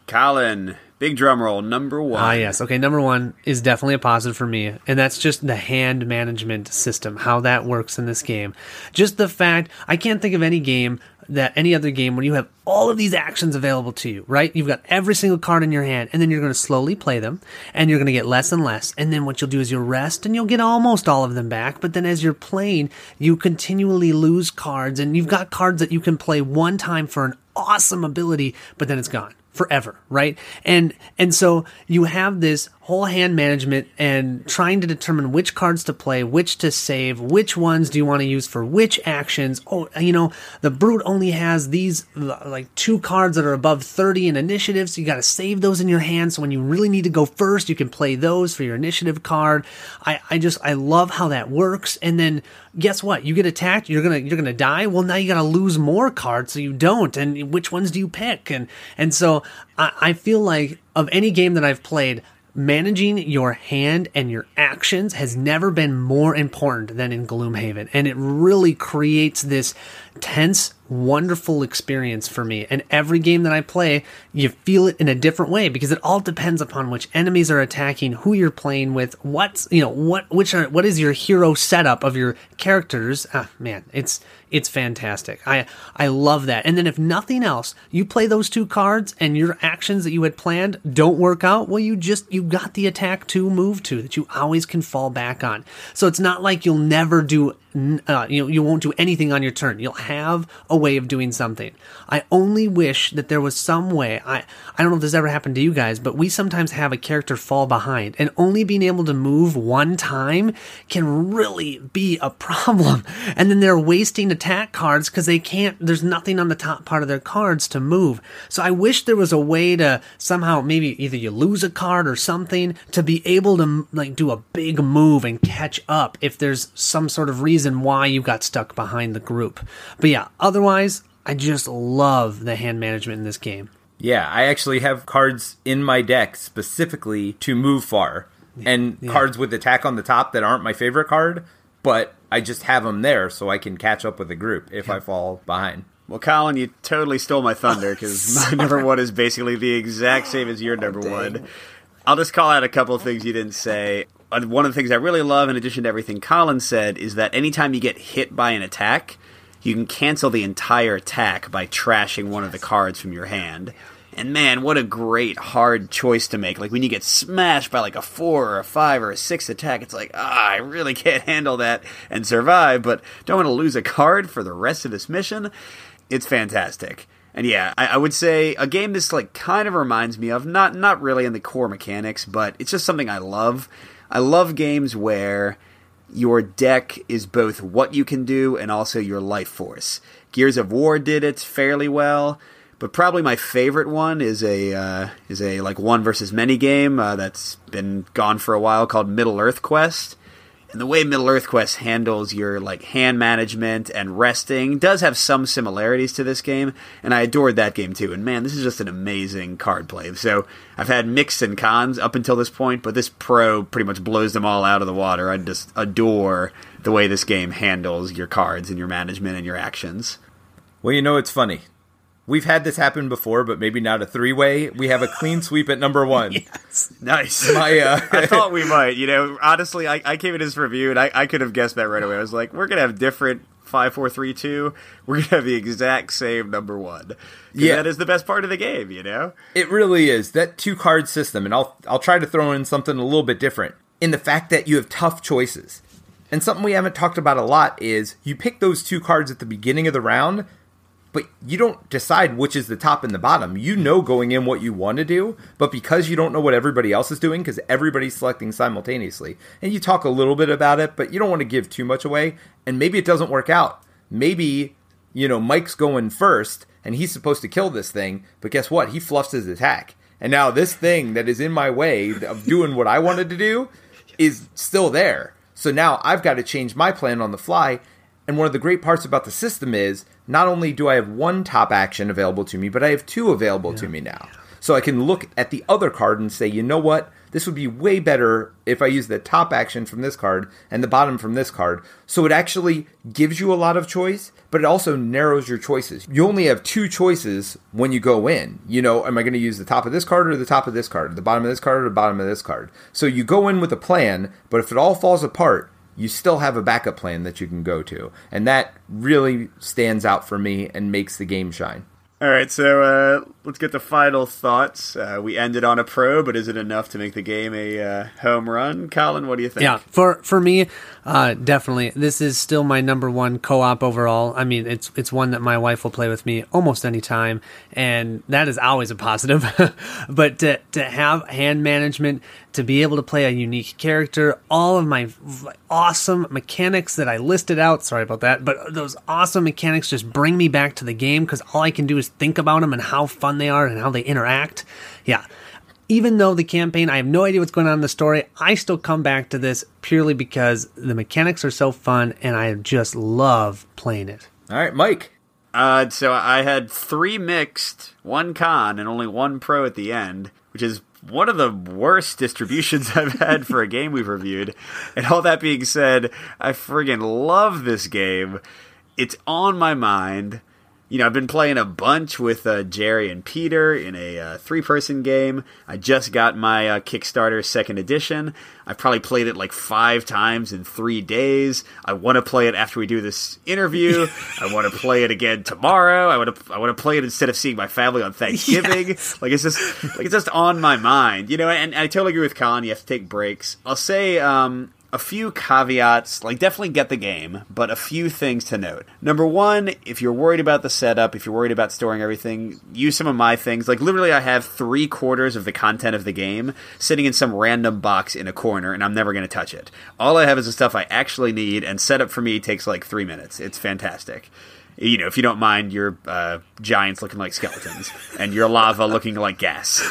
Colin. Big drum roll, number one. Ah, yes. Okay, number one is definitely a positive for me, and that's just the hand management system, how that works in this game. Just the fact, I can't think of any game that any other game where you have all of these actions available to you, right? You've got every single card in your hand, and then you're going to slowly play them, and you're going to get less and less. And then what you'll do is you'll rest, and you'll get almost all of them back. But then as you're playing, you continually lose cards, and you've got cards that you can play one time for an awesome ability, but then it's gone forever, right? And and so you have this whole hand management and trying to determine which cards to play, which to save, which ones do you want to use for which actions. Oh, you know, the brute only has these like two cards that are above 30 in initiative, so you got to save those in your hand. So when you really need to go first, you can play those for your initiative card. I, I just I love how that works. And then guess what? You get attacked, you're gonna you're gonna die. Well, now you got to lose more cards, so you don't. And which ones do you pick? And and so I, I feel like of any game that I've played managing your hand and your actions has never been more important than in Gloomhaven. And it really creates this tense wonderful experience for me. And every game that I play, you feel it in a different way because it all depends upon which enemies are attacking, who you're playing with, what's you know what which are what is your hero setup of your characters. Ah, man, it's it's fantastic. I I love that. And then if nothing else, you play those two cards and your actions that you had planned don't work out, well you just you got the attack to move to that you always can fall back on. So it's not like you'll never do uh, you know you won't do anything on your turn. You'll have a way of doing something. I only wish that there was some way. I I don't know if this ever happened to you guys, but we sometimes have a character fall behind, and only being able to move one time can really be a <laughs> problem. And then they're wasting attack cards because they can't. There's nothing on the top part of their cards to move. So I wish there was a way to somehow maybe either you lose a card or something to be able to like do a big move and catch up if there's some sort of reason why you got stuck behind the group. But yeah, otherwise, I just love the hand management in this game. Yeah, I actually have cards in my deck specifically to move far, and yeah. cards with attack on the top that aren't my favorite card, but I just have them there so I can catch up with the group if yeah. I fall behind. Well, Colin, you totally stole my thunder because <laughs> my number one is basically the exact same as your number oh, one. I'll just call out a couple of things you didn't say. Uh, one of the things I really love, in addition to everything Colin said, is that anytime you get hit by an attack, you can cancel the entire attack by trashing one of the cards from your hand. And man, what a great hard choice to make. Like when you get smashed by like a four or a five or a six attack, it's like, ah, I really <laughs> can't handle that and survive, but don't want to lose a card for the rest of this mission. It's fantastic. And yeah, I, I, would say a game this like kind of reminds me of not not really in the core mechanics, but it's just something I love. I love games where your deck is both what you can do and also your life force. Gears of War did it fairly well, but probably my favorite one is a uh, is a like one versus many game uh, that's been gone for a while called Middle Earth Quest and the way Middle Earth Quest handles your like hand management and resting does have some similarities to this game, and I adored that game too. And man, this is just an amazing card play. So I've had mixed and cons up until this point, but this pro pretty much blows them all out of the water. I just adore the way this game handles your cards and your management and your actions. Well, you know it's funny we've had this happen before, but maybe not a three way. We have a clean sweep at number one. <laughs> yes. Nice. My, uh, <laughs> I thought we might. You know, honestly, I, I came in this review and I, I could have guessed that right away. I was like, we're going to have different five, four, three, two. We're going to have the exact same number one. Yeah. That is the best part of the game, you know? It really is. That two card system, and I'll, I'll try to throw in something a little bit different in the fact that you have tough choices. And something we haven't talked about a lot is you pick those two cards at the beginning of the round but you don't decide which is the top and the bottom. You know going in what you want to do, but because you don't know what everybody else is doing, because everybody's selecting simultaneously, and you talk a little bit about it, but you don't want to give too much away, and maybe it doesn't work out. Maybe, you know, Mike's going first, and he's supposed to kill this thing, but guess what? He fluffs his attack. And now this thing that is in my way of doing what I wanted to do is still there. So now I've got to change my plan on the fly. And one of the great parts about the system is not only do I have one top action available to me, but I have two available yeah. to me now. So I can look at the other card and say, you know what? This would be way better if I use the top action from this card and the bottom from this card. So it actually gives you a lot of choice, but it also narrows your choices. You only have two choices when you go in. You know, am I going to use the top of this card or the top of this card, the bottom of this card or the bottom of this card? So you go in with a plan, but if it all falls apart, you still have a backup plan that you can go to. And that really stands out for me and makes the game shine. All right, so uh, let's get the final thoughts. Uh, we ended on a pro, but is it enough to make the game a uh, home run? Colin, what do you think? Yeah, for for me, uh, definitely. This is still my number one co-op overall. I mean, it's it's one that my wife will play with me almost any time, and that is always a positive. <laughs> but to to have hand management, to be able to play a unique character, all of my awesome mechanics that I listed out. Sorry about that, but those awesome mechanics just bring me back to the game because all I can do is think about them and how fun they are and how they interact. Yeah. Even though the campaign, I have no idea what's going on in the story, I still come back to this purely because the mechanics are so fun and I just love playing it. All right, Mike. Uh, so I had three mixed, one con, and only one pro at the end, which is one of the worst distributions <laughs> I've had for a game we've reviewed. And all that being said, I friggin' love this game. It's on my mind you know, I've been playing a bunch with uh, Jerry and Peter in a uh, three person game. I just got my uh, Kickstarter second edition. I've probably played it like five times in three days. I want to play it after we do this interview. <laughs> I want to play it again tomorrow. I want to I want to play it instead of seeing my family on Thanksgiving. <laughs> Yes. Like it's just like it's just on my mind, you know. And, and I totally agree with Colin. You have to take breaks. I'll say um, a few caveats, like definitely get the game, but a few things to note. Number one, if you're worried about the setup, if you're worried about storing everything, use some of my things. Like literally, I have three quarters of the content of the game sitting in some random box in a corner, and I'm never going to touch it. All I have is the stuff I actually need, and setup for me takes like three minutes. It's fantastic you know, if you don't mind your uh, giants looking like skeletons and your lava looking like gas.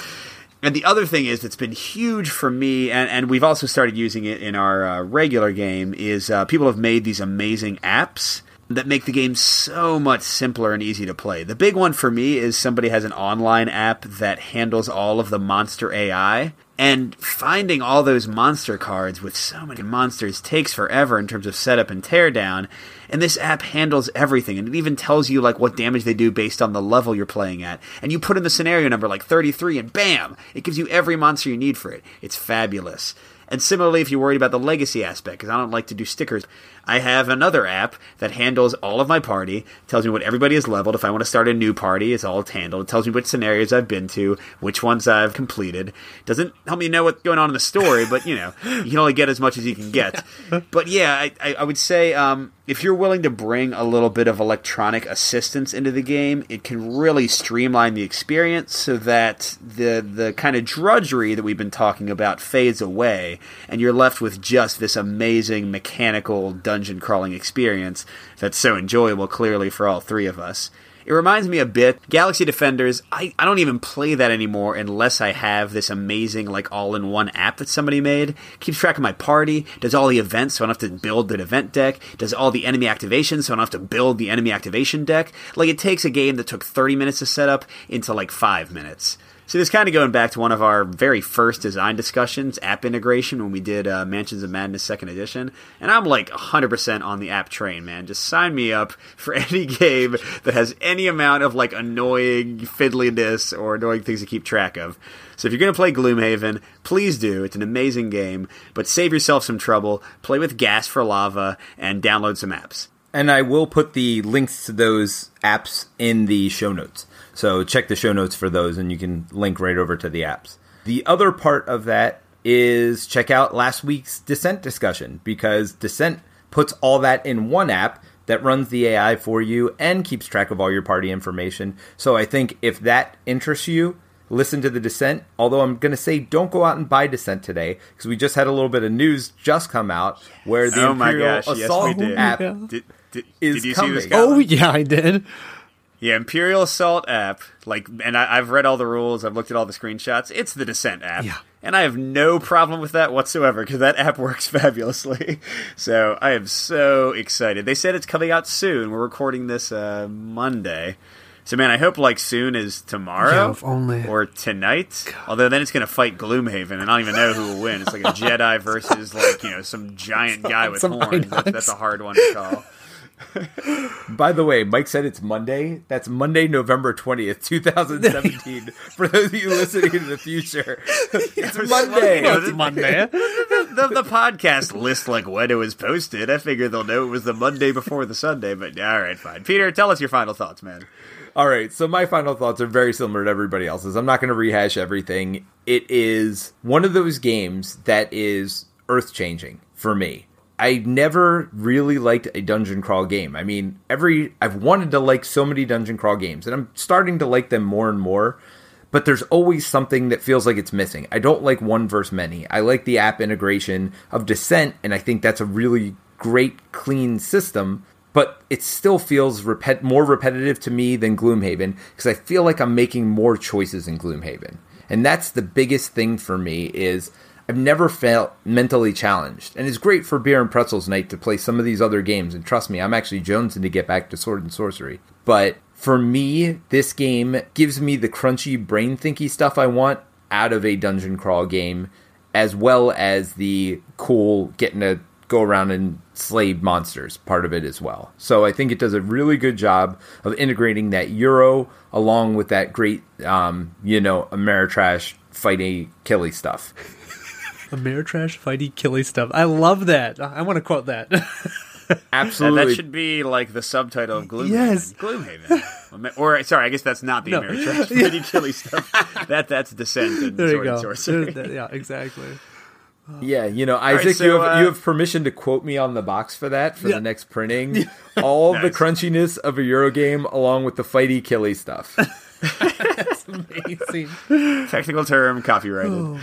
And the other thing is that's been huge for me, and, and we've also started using it in our uh, regular game, is uh, people have made these amazing apps that make the game so much simpler and easy to play. The big one for me is somebody has an online app that handles all of the monster AI. And finding all those monster cards with so many monsters takes forever in terms of setup and teardown. And this app handles everything, and it even tells you like what damage they do based on the level you're playing at. And you put in the scenario number like 33, and bam, it gives you every monster you need for it. It's fabulous. And similarly, if you're worried about the legacy aspect, because I don't like to do stickers, I have another app that handles all of my party, tells me what everybody has leveled. If I want to start a new party, it's all handled. It tells me which scenarios I've been to, which ones I've completed. Doesn't help me know what's going on in the story, but you know, you can only get as much as you can get. <laughs> But yeah, I, I, I would say um, if you're willing to bring a little bit of electronic assistance into the game, it can really streamline the experience so that the the kind of drudgery that we've been talking about fades away, and you're left with just this amazing mechanical dungeon dungeon crawling experience that's so enjoyable, clearly, for all three of us. It reminds me a bit Galaxy Defenders. I, I don't even play that anymore unless I have this amazing like all-in-one app that somebody made. Keeps track of my party, does all the events so I don't have to build the event deck, does all the enemy activations so I don't have to build the enemy activation deck. Like it takes a game that took 30 minutes to set up into like 5 minutes. So this kind of going back to one of our very first design discussions, app integration, when we did uh, Mansions of Madness Second Edition, and I'm like 100% on the app train, man. Just sign me up <laughs> for any game that has any amount of like annoying fiddliness or annoying things to keep track of. So if you're going to play Gloomhaven, please do. It's an amazing game, but save yourself some trouble. Play with Gas for Lava and download some apps. And I will put the links to those apps in the show notes. So check the show notes for those, and you can link right over to the apps. The other part of that is check out last week's Descent discussion because Descent puts all that in one app that runs the AI for you and keeps track of all your party information. So I think if that interests you, listen to the Descent. Although I'm going to say don't go out and buy Descent today because we just had a little bit of news just come out where the oh Imperial gosh, Assault yes, app did, did, is did coming. Oh yeah, I did. Yeah, Imperial Assault app, like, and I, have read all the rules. I've looked at all the screenshots. It's the Descent app, yeah. and I have no problem with that whatsoever because that app <laughs> works fabulously. So I am so excited. They said it's coming out soon. We're recording this uh, Monday, so man, I hope like soon is tomorrow yeah, only. or tonight. God. Although then it's going to fight Gloomhaven, and I don't even know who will win. It's like a <laughs> Jedi versus like you know some giant guy with horns. That's, that's a hard one to call. By the way, Mike said it's Monday. That's Monday, November 20th, 2017. <laughs> For those of you listening in the future, it's Monday. it's Monday. <laughs> the, the, the, podcast lists like when it was posted. I figure they'll know it was the Monday before the Sunday, but yeah, all right, fine. Peter, tell us your final thoughts, man. All right, so my final thoughts are very similar to everybody else's. I'm not going to rehash everything. It is one of those games that is earth changing for me. I never really liked a dungeon crawl game. I mean, every I've wanted to like so many dungeon crawl games, and I'm starting to like them more and more. But there's always something that feels like it's missing. I don't like one versus many. I like the app integration of Descent, and I think that's a really great, clean system. But it still feels repet- more repetitive to me than Gloomhaven because I feel like I'm making more choices in Gloomhaven, and that's the biggest thing for me. Is I've never felt mentally challenged. And it's great for Beer and Pretzels Night to play some of these other games. And trust me, I'm actually jonesing to get back to Sword and Sorcery. But for me, this game gives me the crunchy, brain thinky stuff I want out of a dungeon crawl game, as well as the cool getting to go around and slay monsters part of it as well. So I think it does a really good job of integrating that Euro along with that great, um, you know, Ameritrash fighting killy stuff. Ameritrash fighty killy stuff. I love that. I want to quote that. <laughs> Absolutely. And that should be like the subtitle of Gloomhaven. Yes. Gloomhaven. or sorry, I guess that's not the No. Ameritrash <laughs> fighty killy stuff. That that's Descent and there you Sword and go. Sorcery. There- yeah, exactly. <laughs> Yeah, you know, right, Isaac, so, you have uh, you have permission to quote me on the box for that for Yeah. the next printing. All the crunchiness of a Euro game, along with the fighty killy stuff. That's amazing. Technical term, copyrighted. Oh,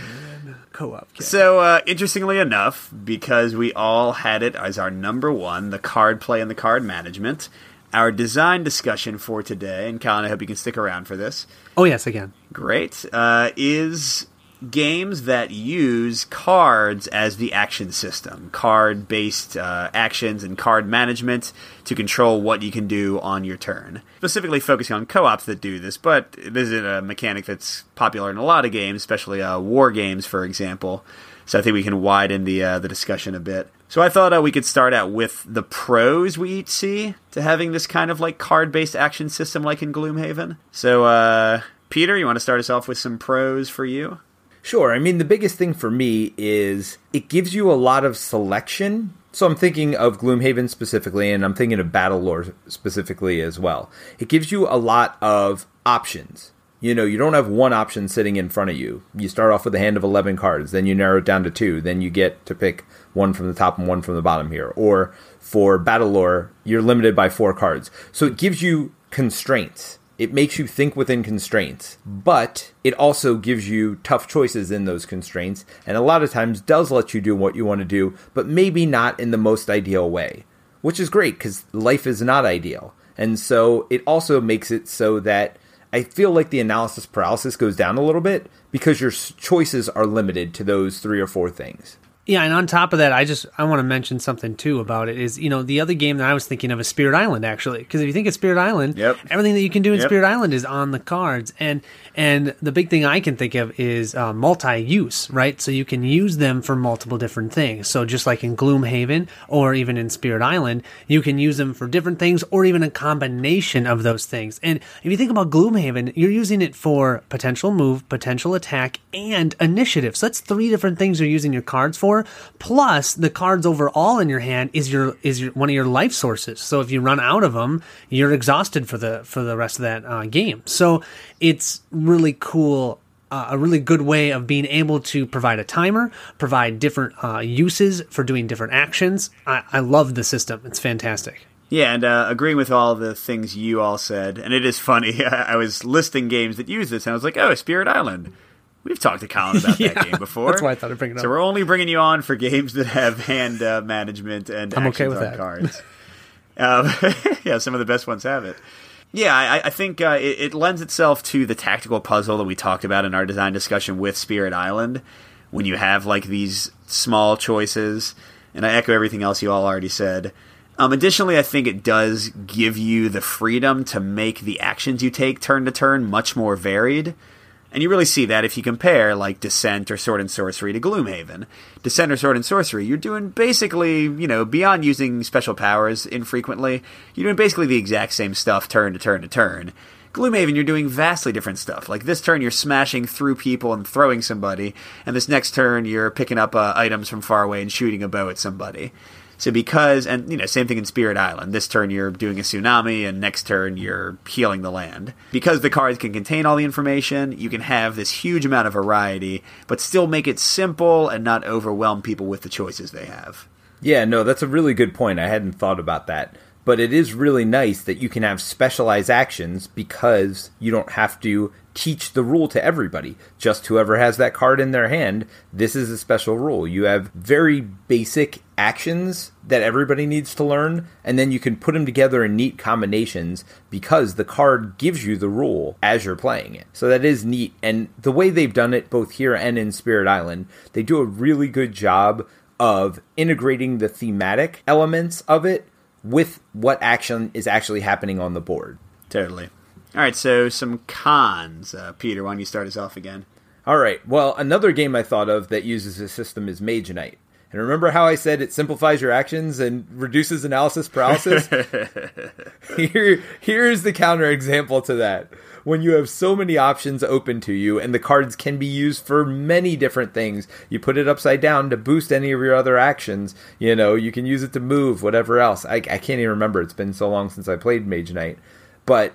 Co-op. Cat. So, uh, interestingly enough, because we all had it as our number one, the card play and the card management, our design discussion for today, and Colin, I hope you can stick around for this, Oh yes, again. great, uh, is games that use cards as the action system, card based uh, actions and card management to control what you can do on your turn. Specifically focusing on co ops that do this, but this is a mechanic that's popular in a lot of games, especially uh, war games, for example. So I think we can widen the uh, the discussion a bit. So I thought uh, we could start out with the pros we each see to having this kind of like card based action system like in Gloomhaven. So uh, Peter, you want to start us off with some pros for you? Sure. I mean, the biggest thing for me is it gives you a lot of selection. So I'm thinking of Gloomhaven specifically, and I'm thinking of BattleLore specifically as well. It gives you a lot of options. You know, you don't have one option sitting in front of you. You start off with a hand of 11 cards, then you narrow it down to two, then you get to pick one from the top and one from the bottom here. Or for BattleLore, you're limited by four cards. So it gives you constraints. It makes you think within constraints, but it also gives you tough choices in those constraints, and a lot of times does let you do what you want to do, but maybe not in the most ideal way, which is great because life is not ideal. And so it also makes it so that I feel like the analysis paralysis goes down a little bit because your choices are limited to those three or four things. Yeah, and on top of that, I just I want to mention something too about it is you know the other game that I was thinking of is Spirit Island actually because if you think of Spirit Island, Yep. everything that you can do in Yep. Spirit Island is on the cards, and and the big thing I can think of is uh, multi-use, right? So you can use them for multiple different things. So just like in Gloomhaven or even in Spirit Island, you can use them for different things or even a combination of those things. And if you think about Gloomhaven, you're using it for potential move, potential attack, and initiative. So that's three different things you're using your cards for. Plus, the cards overall in your hand is your is your one of your life sources. So if you run out of them, you're exhausted for the for the rest of that uh, game. So it's really cool uh, a really good way of being able to provide a timer, provide different uh, uses for doing different actions. I, I love the system; it's fantastic. Yeah, and uh, agreeing with all the things you all said, and it is funny. <laughs> I was listing games that use this, and I was like, "Oh, Spirit Island." We've talked to Colin about <laughs> Yeah, that game before. that's why I thought I'd bring it up. So we're only bringing you on for games that have hand uh, management and I'm okay with on that. cards. <laughs> um, <laughs> yeah, some of the best ones have it. Yeah, I, I think uh, it, it lends itself to the tactical puzzle that we talked about in our design discussion with Spirit Island. When you have like these small choices, and I echo everything else you all already said. Um, additionally, I think it does give you the freedom to make the actions you take turn to turn much more varied. And you really see that if you compare, like, Descent or Sword and Sorcery to Gloomhaven. Descent or Sword and Sorcery, you're doing basically, you know, beyond using special powers infrequently, you're doing basically the exact same stuff turn to turn to turn. Gloomhaven, you're doing vastly different stuff. Like this turn, you're smashing through people and throwing somebody, and this next turn, you're picking up uh, items from far away and shooting a bow at somebody. So because, and you know, same thing in Spirit Island. This turn you're doing a tsunami, and next turn you're healing the land. Because the cards can contain all the information, you can have this huge amount of variety, but still make it simple and not overwhelm people with the choices they have. Yeah, no, that's a really good point. I hadn't thought about that. But it is really nice that you can have specialized actions because you don't have to teach the rule to everybody. Just whoever has that card in their hand, this is a special rule. You have very basic actions that everybody needs to learn, and then you can put them together in neat combinations because the card gives you the rule as you're playing it. So that is neat. And the way they've done it both here and in Spirit Island, they do a really good job of integrating the thematic elements of it with what action is actually happening on the board. Totally. All right, so some cons. Uh, Peter, why don't you start us off again? All right. Well, another game I thought of that uses this system is Mage Knight. And remember how I said it simplifies your actions and reduces analysis paralysis? <laughs> Here, here's the counterexample to that. When you have so many options open to you and the cards can be used for many different things, you put it upside down to boost any of your other actions. You know, you can use it to move, whatever else. I, I can't even remember. It's been so long since I played Mage Knight. But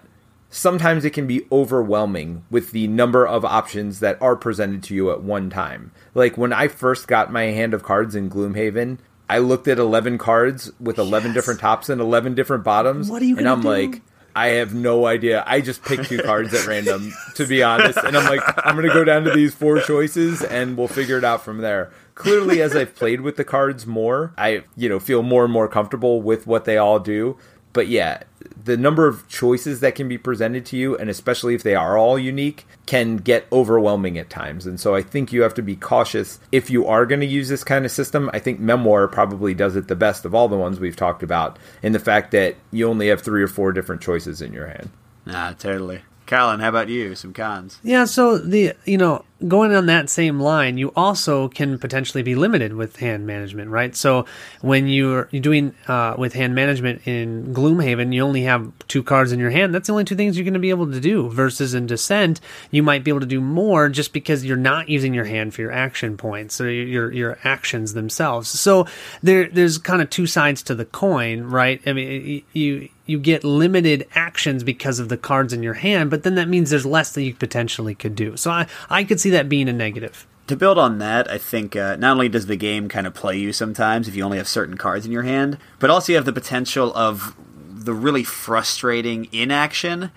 sometimes it can be overwhelming with the number of options that are presented to you at one time. Like when I first got my hand of cards in Gloomhaven, I looked at 11 cards with 11 Yes. different tops and 11 different bottoms. What are you And I'm do? like, I have no idea. I just picked two cards at random, to be honest. And I'm like, I'm going to go down to these four choices and we'll figure it out from there. Clearly, as I've played with the cards more, I, you know, feel more and more comfortable with what they all do. But yeah, the number of choices that can be presented to you, and especially if they are all unique, can get overwhelming at times. And so I think you have to be cautious if you are going to use this kind of system. I think Memoir probably does it the best of all the ones we've talked about in the fact that you only have three or four different choices in your hand. Ah, totally. Colin, how about you? Some cons. Yeah, so the you know going on that same line, you also can potentially be limited with hand management, right? So when you're you're doing uh, with hand management in Gloomhaven, you only have two cards in your hand. That's the only two things you're going to be able to do. Versus in Descent, you might be able to do more just because you're not using your hand for your action points or your your actions themselves. So there there's kind of two sides to the coin, right? I mean, you you get limited actions because of the cards in your hand, but then that means there's less that you potentially could do. So I, I could see that being a negative. To build on that, I think uh, not only does the game kind of play you sometimes if you only have certain cards in your hand, but also you have the potential of the really frustrating inaction,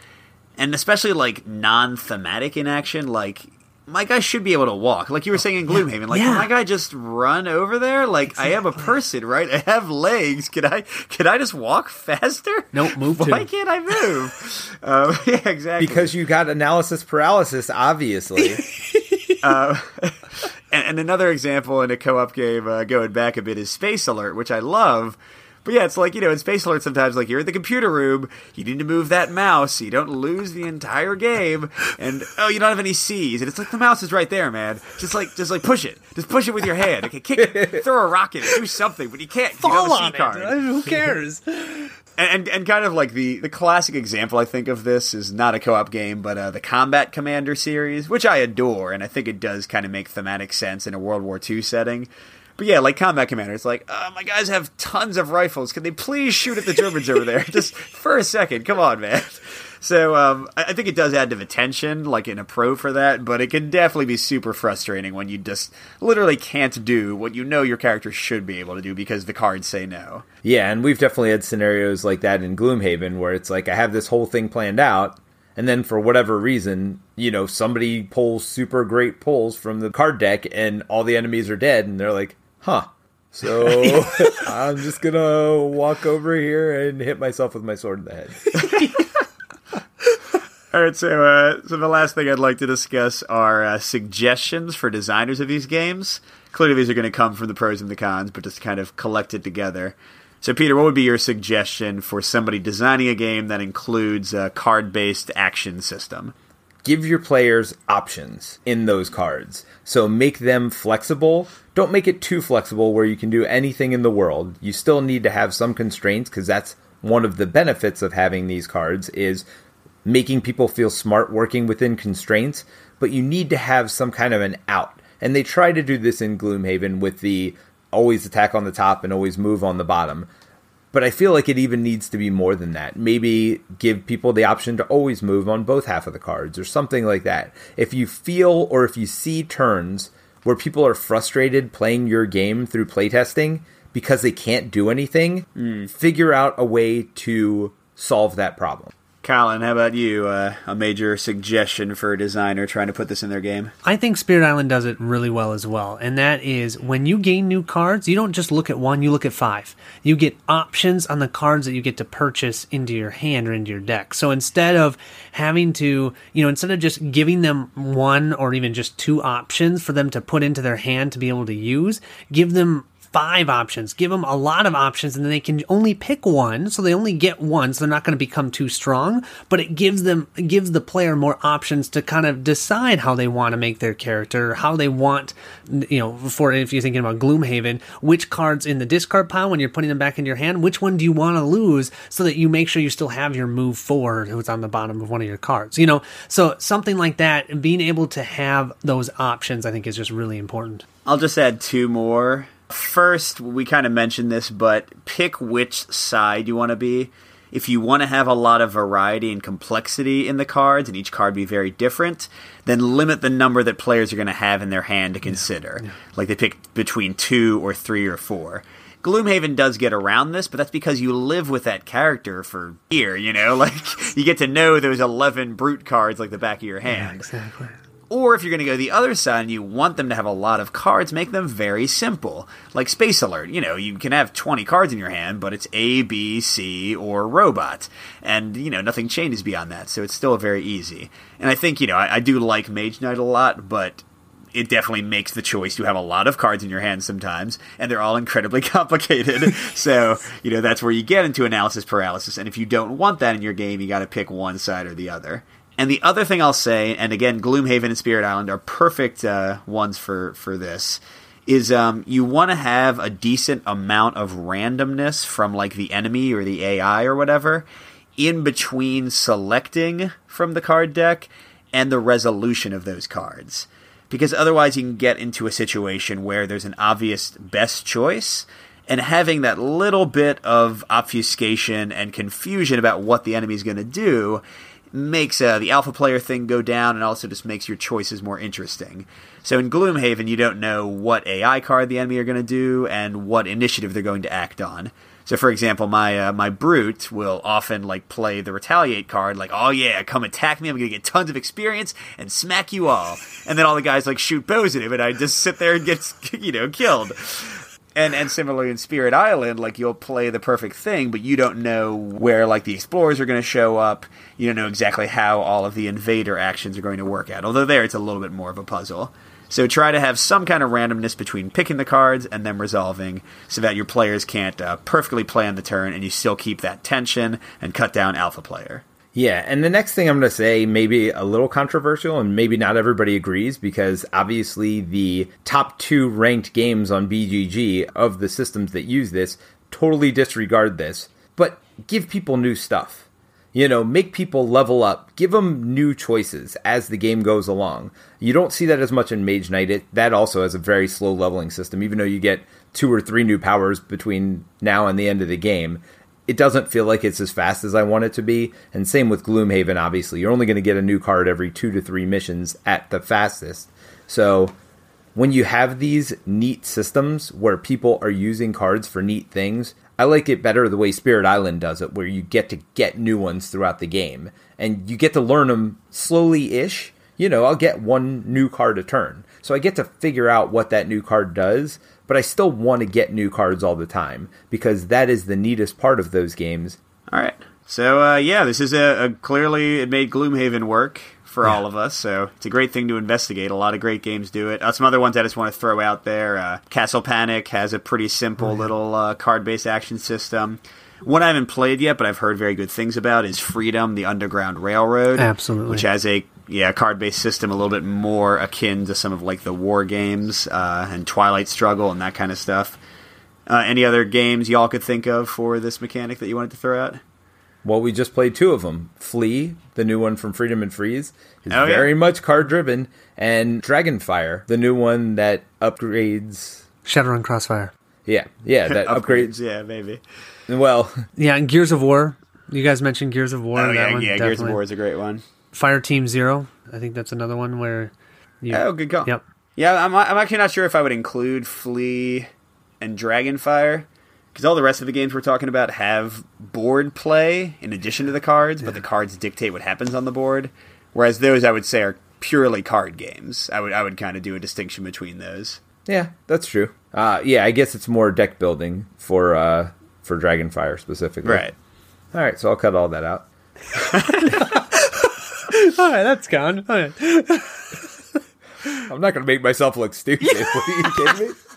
and especially like non thematic inaction, like. My guy should be able to walk, like you were saying in Gloomhaven. Like, Yeah. can my guy just run over there? Like, I am a person, right? I have legs. Can I? Can I just walk faster? Nope, move Why too. can't I move? <laughs> um, <laughs> yeah, exactly. Because you got analysis paralysis, obviously. <laughs> and, and another example in a co-op game uh, going back a bit is Space Alert, which I love. But yeah, it's like you know, in Space Alert, sometimes like you're in the computer room, you need to move that mouse, so you don't lose the entire game, and oh, you don't have any C's, and it's like the mouse is right there, man. Just like, just like push it, just push it with your hand. Okay, kick it, throw a rocket, do something, but you can't. 'cause you don't have a C card. Who cares? <laughs> and, and and kind of like the the classic example I think of this is not a co-op game, but uh, the Combat Commander series, which I adore, and I think it does kind of make thematic sense in a World War II setting. But yeah, like Combat Commander, it's like uh, my guys have tons of rifles. Can they please shoot at the Germans over there <laughs> just for a second? Come on, man. So um, I I think it does add to the tension, like in a pro for that, but it can definitely be super frustrating when you just literally can't do what you know your character should be able to do because the cards say no. Yeah, and we've definitely had scenarios like that in Gloomhaven where it's like I have this whole thing planned out, and then for whatever reason, you know, somebody pulls super great pulls from the card deck, and all the enemies are dead, and they're like, "Huh." So <laughs> <laughs> I'm just gonna walk over here and hit myself with my sword in the head. <laughs> All right, so uh, so the last thing I'd like to discuss are uh, suggestions for designers of these games. Clearly, these are going to come from the pros and the cons, but just kind of collected together. So, Peter, what would be your suggestion for somebody designing a game that includes a card-based action system? Give your players options in those cards. So make them flexible. Don't make it too flexible where you can do anything in the world. You still need to have some constraints because that's one of the benefits of having these cards is making people feel smart working within constraints, but you need to have some kind of an out. And they try to do this in Gloomhaven with the always attack on the top and always move on the bottom. But I feel like it even needs to be more than that. Maybe give people the option to always move on both half of the cards or something like that. If you feel or if you see turns where people are frustrated playing your game through playtesting because they can't do anything, hmm. figure out a way to solve that problem. Colin, how about you? Uh, a major suggestion for a designer trying to put this in their game? I think Spirit Island does it really well as well. And that is when you gain new cards, you don't just look at one, you look at five. You get options on the cards that you get to purchase into your hand or into your deck. So instead of having to, you know, instead of just giving them one or even just two options for them to put into their hand to be able to use, give them five options. Give them a lot of options and then they can only pick one. So they only get one. So they're not going to become too strong, but it gives them, gives the player more options to kind of decide how they want to make their character, how they want, you know, for if you're thinking about Gloomhaven, which cards in the discard pile when you're putting them back in your hand, which one do you want to lose so that you make sure you still have your move forward who's on the bottom of one of your cards, you know? So something like that, being able to have those options, I think is just really important. I'll just add two more. First, we kind of mentioned this, but pick which side you want to be. If you want to have a lot of variety and complexity in the cards, and each card be very different, then limit the number that players are going to have in their hand to consider. Yeah. Yeah. Like they pick between two or three or four. Gloomhaven does get around this, but that's because you live with that character for a year, you know? <laughs> Like, you get to know those 11 brute cards like the back of your hand. Yeah, exactly. Or if you're going to go the other side and you want them to have a lot of cards, make them very simple. Like Space Alert. You know, you can have 20 cards in your hand, but it's A, B, C, or Robot. And, you know, nothing changes beyond that, so it's still very easy. And I think, you know, I, I do like Mage Knight a lot, but it definitely makes the choice to have a lot of cards in your hand sometimes, and they're all incredibly <laughs> complicated. so, you know, that's where you get into analysis paralysis. And if you don't want that in your game, you got to pick one side or the other. And the other thing I'll say, and again, Gloomhaven and Spirit Island are perfect uh, ones for for this, is um, you want to have a decent amount of randomness from like the enemy or the AI or whatever in between selecting from the card deck and the resolution of those cards. Because otherwise, you can get into a situation where there's an obvious best choice, and having that little bit of obfuscation and confusion about what the enemy is going to do makes uh, the alpha player thing go down and also just makes your choices more interesting. So in Gloomhaven, you don't know what AI card the enemy are going to do and what initiative they're going to act on. So, for example, my uh, my brute will often like play the retaliate card, like, "Oh yeah, come attack me! I'm gonna get tons of experience and smack you all." And then all the guys like shoot bows at him, and I just sit there and get <laughs> you know killed and and similarly in Spirit Island, like you'll play the perfect thing, but you don't know where like the explorers are going to show up. You don't know exactly how all of the invader actions are going to work out. Although there, it's a little bit more of a puzzle. So try to have some kind of randomness between picking the cards and then resolving, so that your players can't uh, perfectly plan the turn, and you still keep that tension and cut down alpha player. Yeah, and the next thing I'm going to say maybe a little controversial and maybe not everybody agrees because obviously the top 2 ranked games on BGG of the systems that use this totally disregard this, but give people new stuff. You know, make people level up, give them new choices as the game goes along. You don't see that as much in Mage Knight. It, that also has a very slow leveling system, even though you get two or three new powers between now and the end of the game it doesn't feel like it's as fast as I want it to be. And same with Gloomhaven, obviously. You're only going to get a new card every two to three missions at the fastest. So when you have these neat systems where people are using cards for neat things, I like it better the way Spirit Island does it, where you get to get new ones throughout the game. And you get to learn them slowly ish. You know, I'll get one new card a turn. So I get to figure out what that new card does but I still want to get new cards all the time because that is the neatest part of those games. All right. So uh, yeah, this is a, a, clearly it made Gloomhaven work for yeah. all of us. So it's a great thing to investigate. A lot of great games do it. Uh, some other ones I just want to throw out there. Uh, Castle Panic has a pretty simple oh, little uh, card-based action system. One I haven't played yet, but I've heard very good things about is Freedom, the Underground Railroad. Absolutely, which has a yeah, card based system a little bit more akin to some of like the war games uh, and Twilight Struggle and that kind of stuff. Uh, any other games y'all could think of for this mechanic that you wanted to throw out? Well, we just played two of them. Flee, the new one from Freedom and Freeze, is oh, very yeah. much card driven, and Dragonfire, the new one that upgrades Shadowrun Crossfire. Yeah, yeah, <laughs> that upgrades. Yeah, maybe. Well, yeah, and Gears of War. You guys mentioned Gears of War. Oh yeah, yeah, Gears of War is a great one. Fire Team Zero. I think that's another one where. You, oh, good call. Yep. Yeah, I'm, I'm actually not sure if I would include Flee and Dragonfire because all the rest of the games we're talking about have board play in addition to the cards, yeah. but the cards dictate what happens on the board. Whereas those, I would say, are purely card games. I would I would kind of do a distinction between those. Yeah, that's true. Uh, yeah, I guess it's more deck building for uh, for Dragonfire specifically. Right. All right, so I'll cut all that out. <laughs> All right, that's gone. All right. I'm not going to make myself look stupid. What, are you kidding me? <laughs>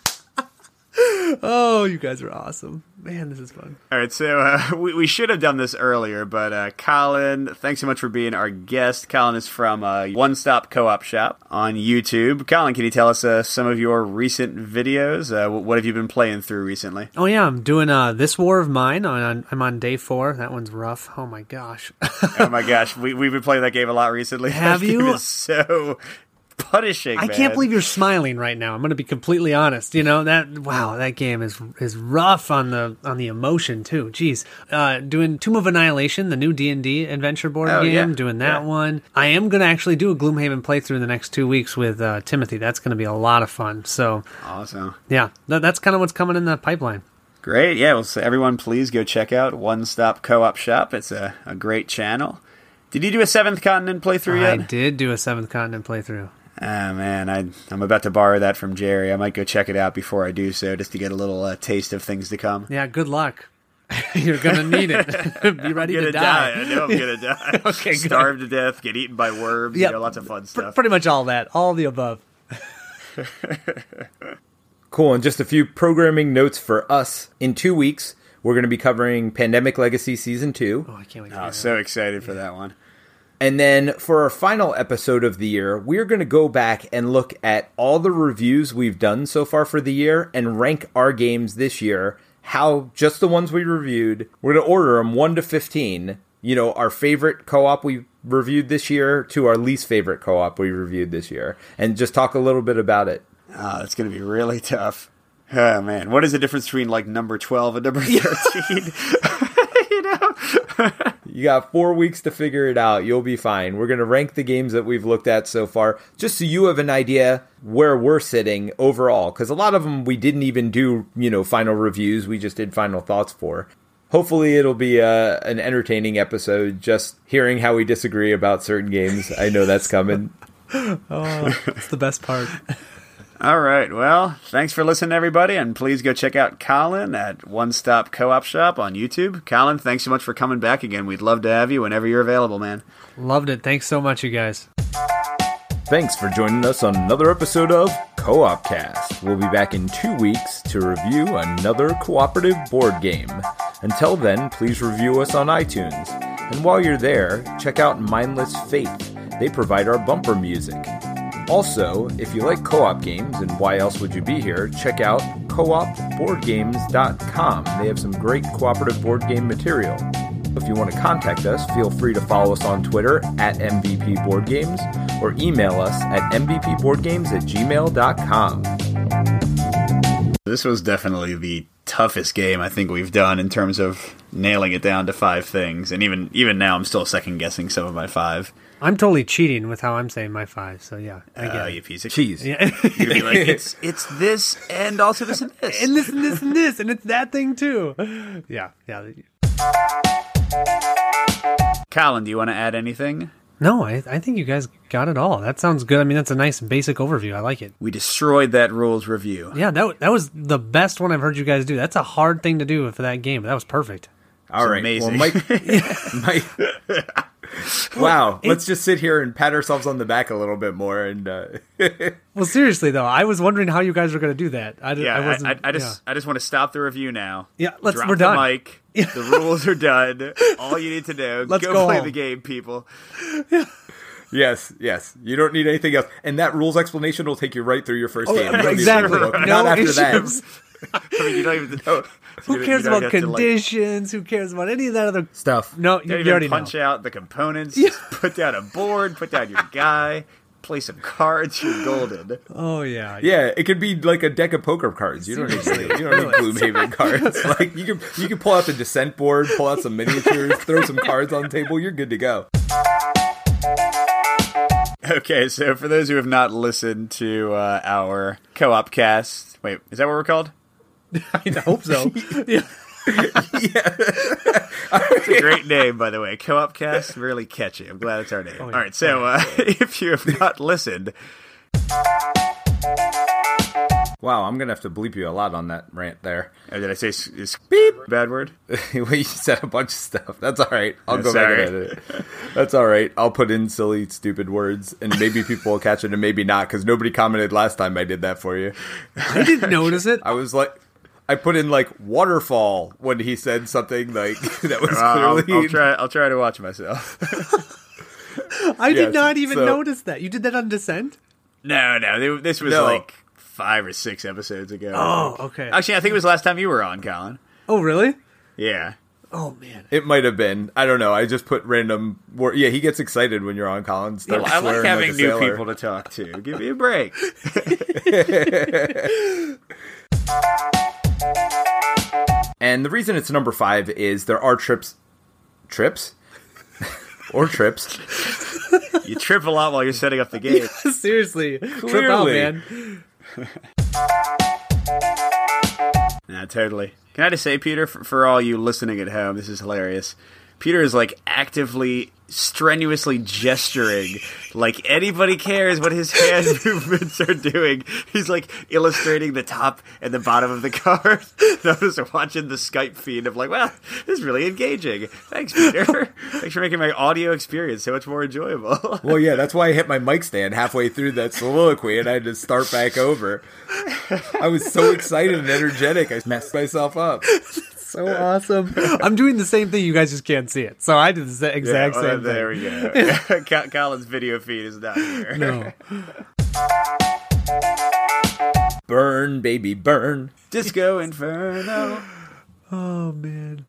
Oh, you guys are awesome. Man, this is fun. All right, so uh, <laughs> we, we should have done this earlier, but uh, Colin, thanks so much for being our guest. Colin is from uh, One Stop Co op Shop on YouTube. Colin, can you tell us uh, some of your recent videos? Uh, what have you been playing through recently? Oh yeah, I'm doing uh this war of mine. On I'm on day four. That one's rough. Oh my gosh. <laughs> oh my gosh, we, we've been playing that game a lot recently. <laughs> Have you? is so punishing. I man. can't believe you're smiling right now. I'm going to be completely honest. You know that wow, that game is is rough on the on the emotion too. Jeez, uh, doing Tomb of Annihilation, the new D and D adventure board Oh, game. yeah. Doing that Yeah. one. I am going to actually do a Gloomhaven playthrough in the next two weeks with uh, Timothy. That's going to be a lot of fun. So Awesome. yeah, that, that's kind of what's coming in the pipeline. Great. Yeah. Well, so everyone, please go check out One Stop Co op Shop. It's a, a great channel. Did you do a Seventh Continent playthrough I yet? I did do a Seventh Continent playthrough. Ah man, I, I'm about to borrow that from Jerry. I might go check it out before I do so, just to get a little uh, taste of things to come. Yeah, good luck. <laughs> You're gonna need it. <laughs> Be ready I'm to gonna die. I know I'm gonna die. <laughs> Okay, good. Starve to death, get eaten by worms. Yep. You know, lots of fun Pr- stuff. pretty much all that, all the above. Cool. And just a few programming notes for us. In two weeks, we're going to be covering Pandemic Legacy Season 2. Oh, I can't wait. To Oh, hear so excited for that one. And then for our final episode of the year, we're going to go back and look at all the reviews we've done so far for the year and rank our games this year. How just the ones we reviewed, we're going to order them 1 to 15. You know, our favorite co op we reviewed this year to our least favorite co op we reviewed this year, and just talk a little bit about it. Oh, it's going to be really tough. Oh, man. What is the difference between like number 12 and number <laughs> 13? <laughs> You got four weeks to figure it out. You'll be fine. We're going to rank the games that we've looked at so far, just so you have an idea where we're sitting overall. Because a lot of them we didn't even do, you know, final reviews. We just did final thoughts for. Hopefully, it'll be uh, an entertaining episode. Just hearing how we disagree about certain games. I know that's coming. <laughs> It's the best part. All right. Well, thanks for listening, everybody, and please go check out Colin at One Stop Co op Shop on YouTube. Colin, thanks so much for coming back again. We'd love to have you whenever you're available, man. Loved it. Thanks so much, you guys. Thanks for joining us on another episode of Co op Cast. We'll be back in two weeks to review another cooperative board game. Until then, please review us on iTunes. And while you're there, check out Mindless Faith. They provide our bumper music. Also, if you like co op games and why else would you be here, check out coopboardgames.com. They have some great cooperative board game material. If you want to contact us, feel free to follow us on Twitter at MVP Board Games or email us at mvpboardgames at gmail.com. This was definitely the toughest game I think we've done in terms of nailing it down to five things, and even even now I'm still second guessing some of my five. I'm totally cheating with how I'm saying my five. So yeah, I get Uh, it. you piece of Cheese. Yeah. You're gonna be like, it's it's this and also this and this. and this and this and this and it's that thing too. Yeah, yeah. Colin, do you want to add anything? No, I, I think you guys got it all. That sounds good. I mean, that's a nice basic overview. I like it. We destroyed that rules review. Yeah, that that was the best one I've heard you guys do. That's a hard thing to do for that game. but That was perfect. All right. amazing. Well, Mike, <laughs> Mike. <laughs> wow. Let's just sit here and pat ourselves on the back a little bit more. And uh, <laughs> Well, seriously though, I was wondering how you guys were going to do that. I, Yeah, I I, wasn't. I, I just I just want to stop the review now. Yeah, let's- Drop we're the done. mic. The rules are done. <laughs> All you need to know. Let's go, go play home. the game, people. Yeah. yes, yes. You don't need anything else. And that rules explanation will take you right through your first game. You exactly. No Not after issues. that. I mean, you don't even know. <laughs> Who cares about conditions? Who cares about any of that other Stuff. No, You you, don't you even already punch know. out the components. Just put down a board. Put down your guy. Play some cards. You're golden. Oh yeah, Yeah, it could be like a deck of poker cards. You don't need <laughs> you don't need Gloomhaven <laughs> cards. Like you can you can pull out the descent board, pull out some miniatures, throw some cards on the table. You're good to go. Okay, so for those who have not listened to uh, our co-op cast, wait, is that what we're called? <laughs> I hope so. <laughs> yeah. yeah. <laughs> It's a great name, by the way. Co-op cast, really catchy. I'm glad it's our name. yeah. All right, so uh, if you have not listened, Wow, I'm gonna have to bleep you a lot on that rant there. oh, did I say s- is beep bad word? well, you said a bunch of stuff. That's all right. I'll Yeah, go sorry. back and edit it. That's all right. I'll put in silly, stupid words, and maybe people will catch it, and maybe not, because nobody commented last time I did that for you. I didn't notice it. I was like, I put in like waterfall when he said something like <laughs> that was I'll, clearly. I'll try. I'll try to watch myself. <laughs> I did not even so- notice that. You did that on Descent? no, no, they- this was No. like five or six episodes ago. Oh, okay. Actually, I think it was last time you were on, Colin. Oh, really? Yeah. Oh man. It might have been. I don't know. I just put random. Wor- yeah, he gets excited when you're on Collins. I like having a new sailor. people to talk to. Give me a break. <laughs> And the reason it's number five is there are trips, trips, or trips. You trip a lot while you're setting up the game. <laughs> Seriously. Trip out, Clearly. man. Nah, totally. Can I just say, Peter, for, for all you listening at home, this is hilarious. Peter is like actively, strenuously gesturing, like anybody cares what his hand <laughs> movements are doing. He's like illustrating the top and the bottom of the card. I'm <laughs> watching the Skype feed of like, wow, this is really engaging. Thanks, Peter. <laughs> Thanks for making my audio experience so much more enjoyable. Well, yeah, that's why I hit my mic stand halfway through that soliloquy, and I had to start back over. I was so excited and energetic, I messed myself up. So awesome. <laughs> I'm doing the same thing. You guys just can't see it. So I did the exact Yeah, well, same there thing. we go. <laughs> <laughs> Colin's video feed is not here. No. Burn, baby, burn. Disco Inferno. Oh man.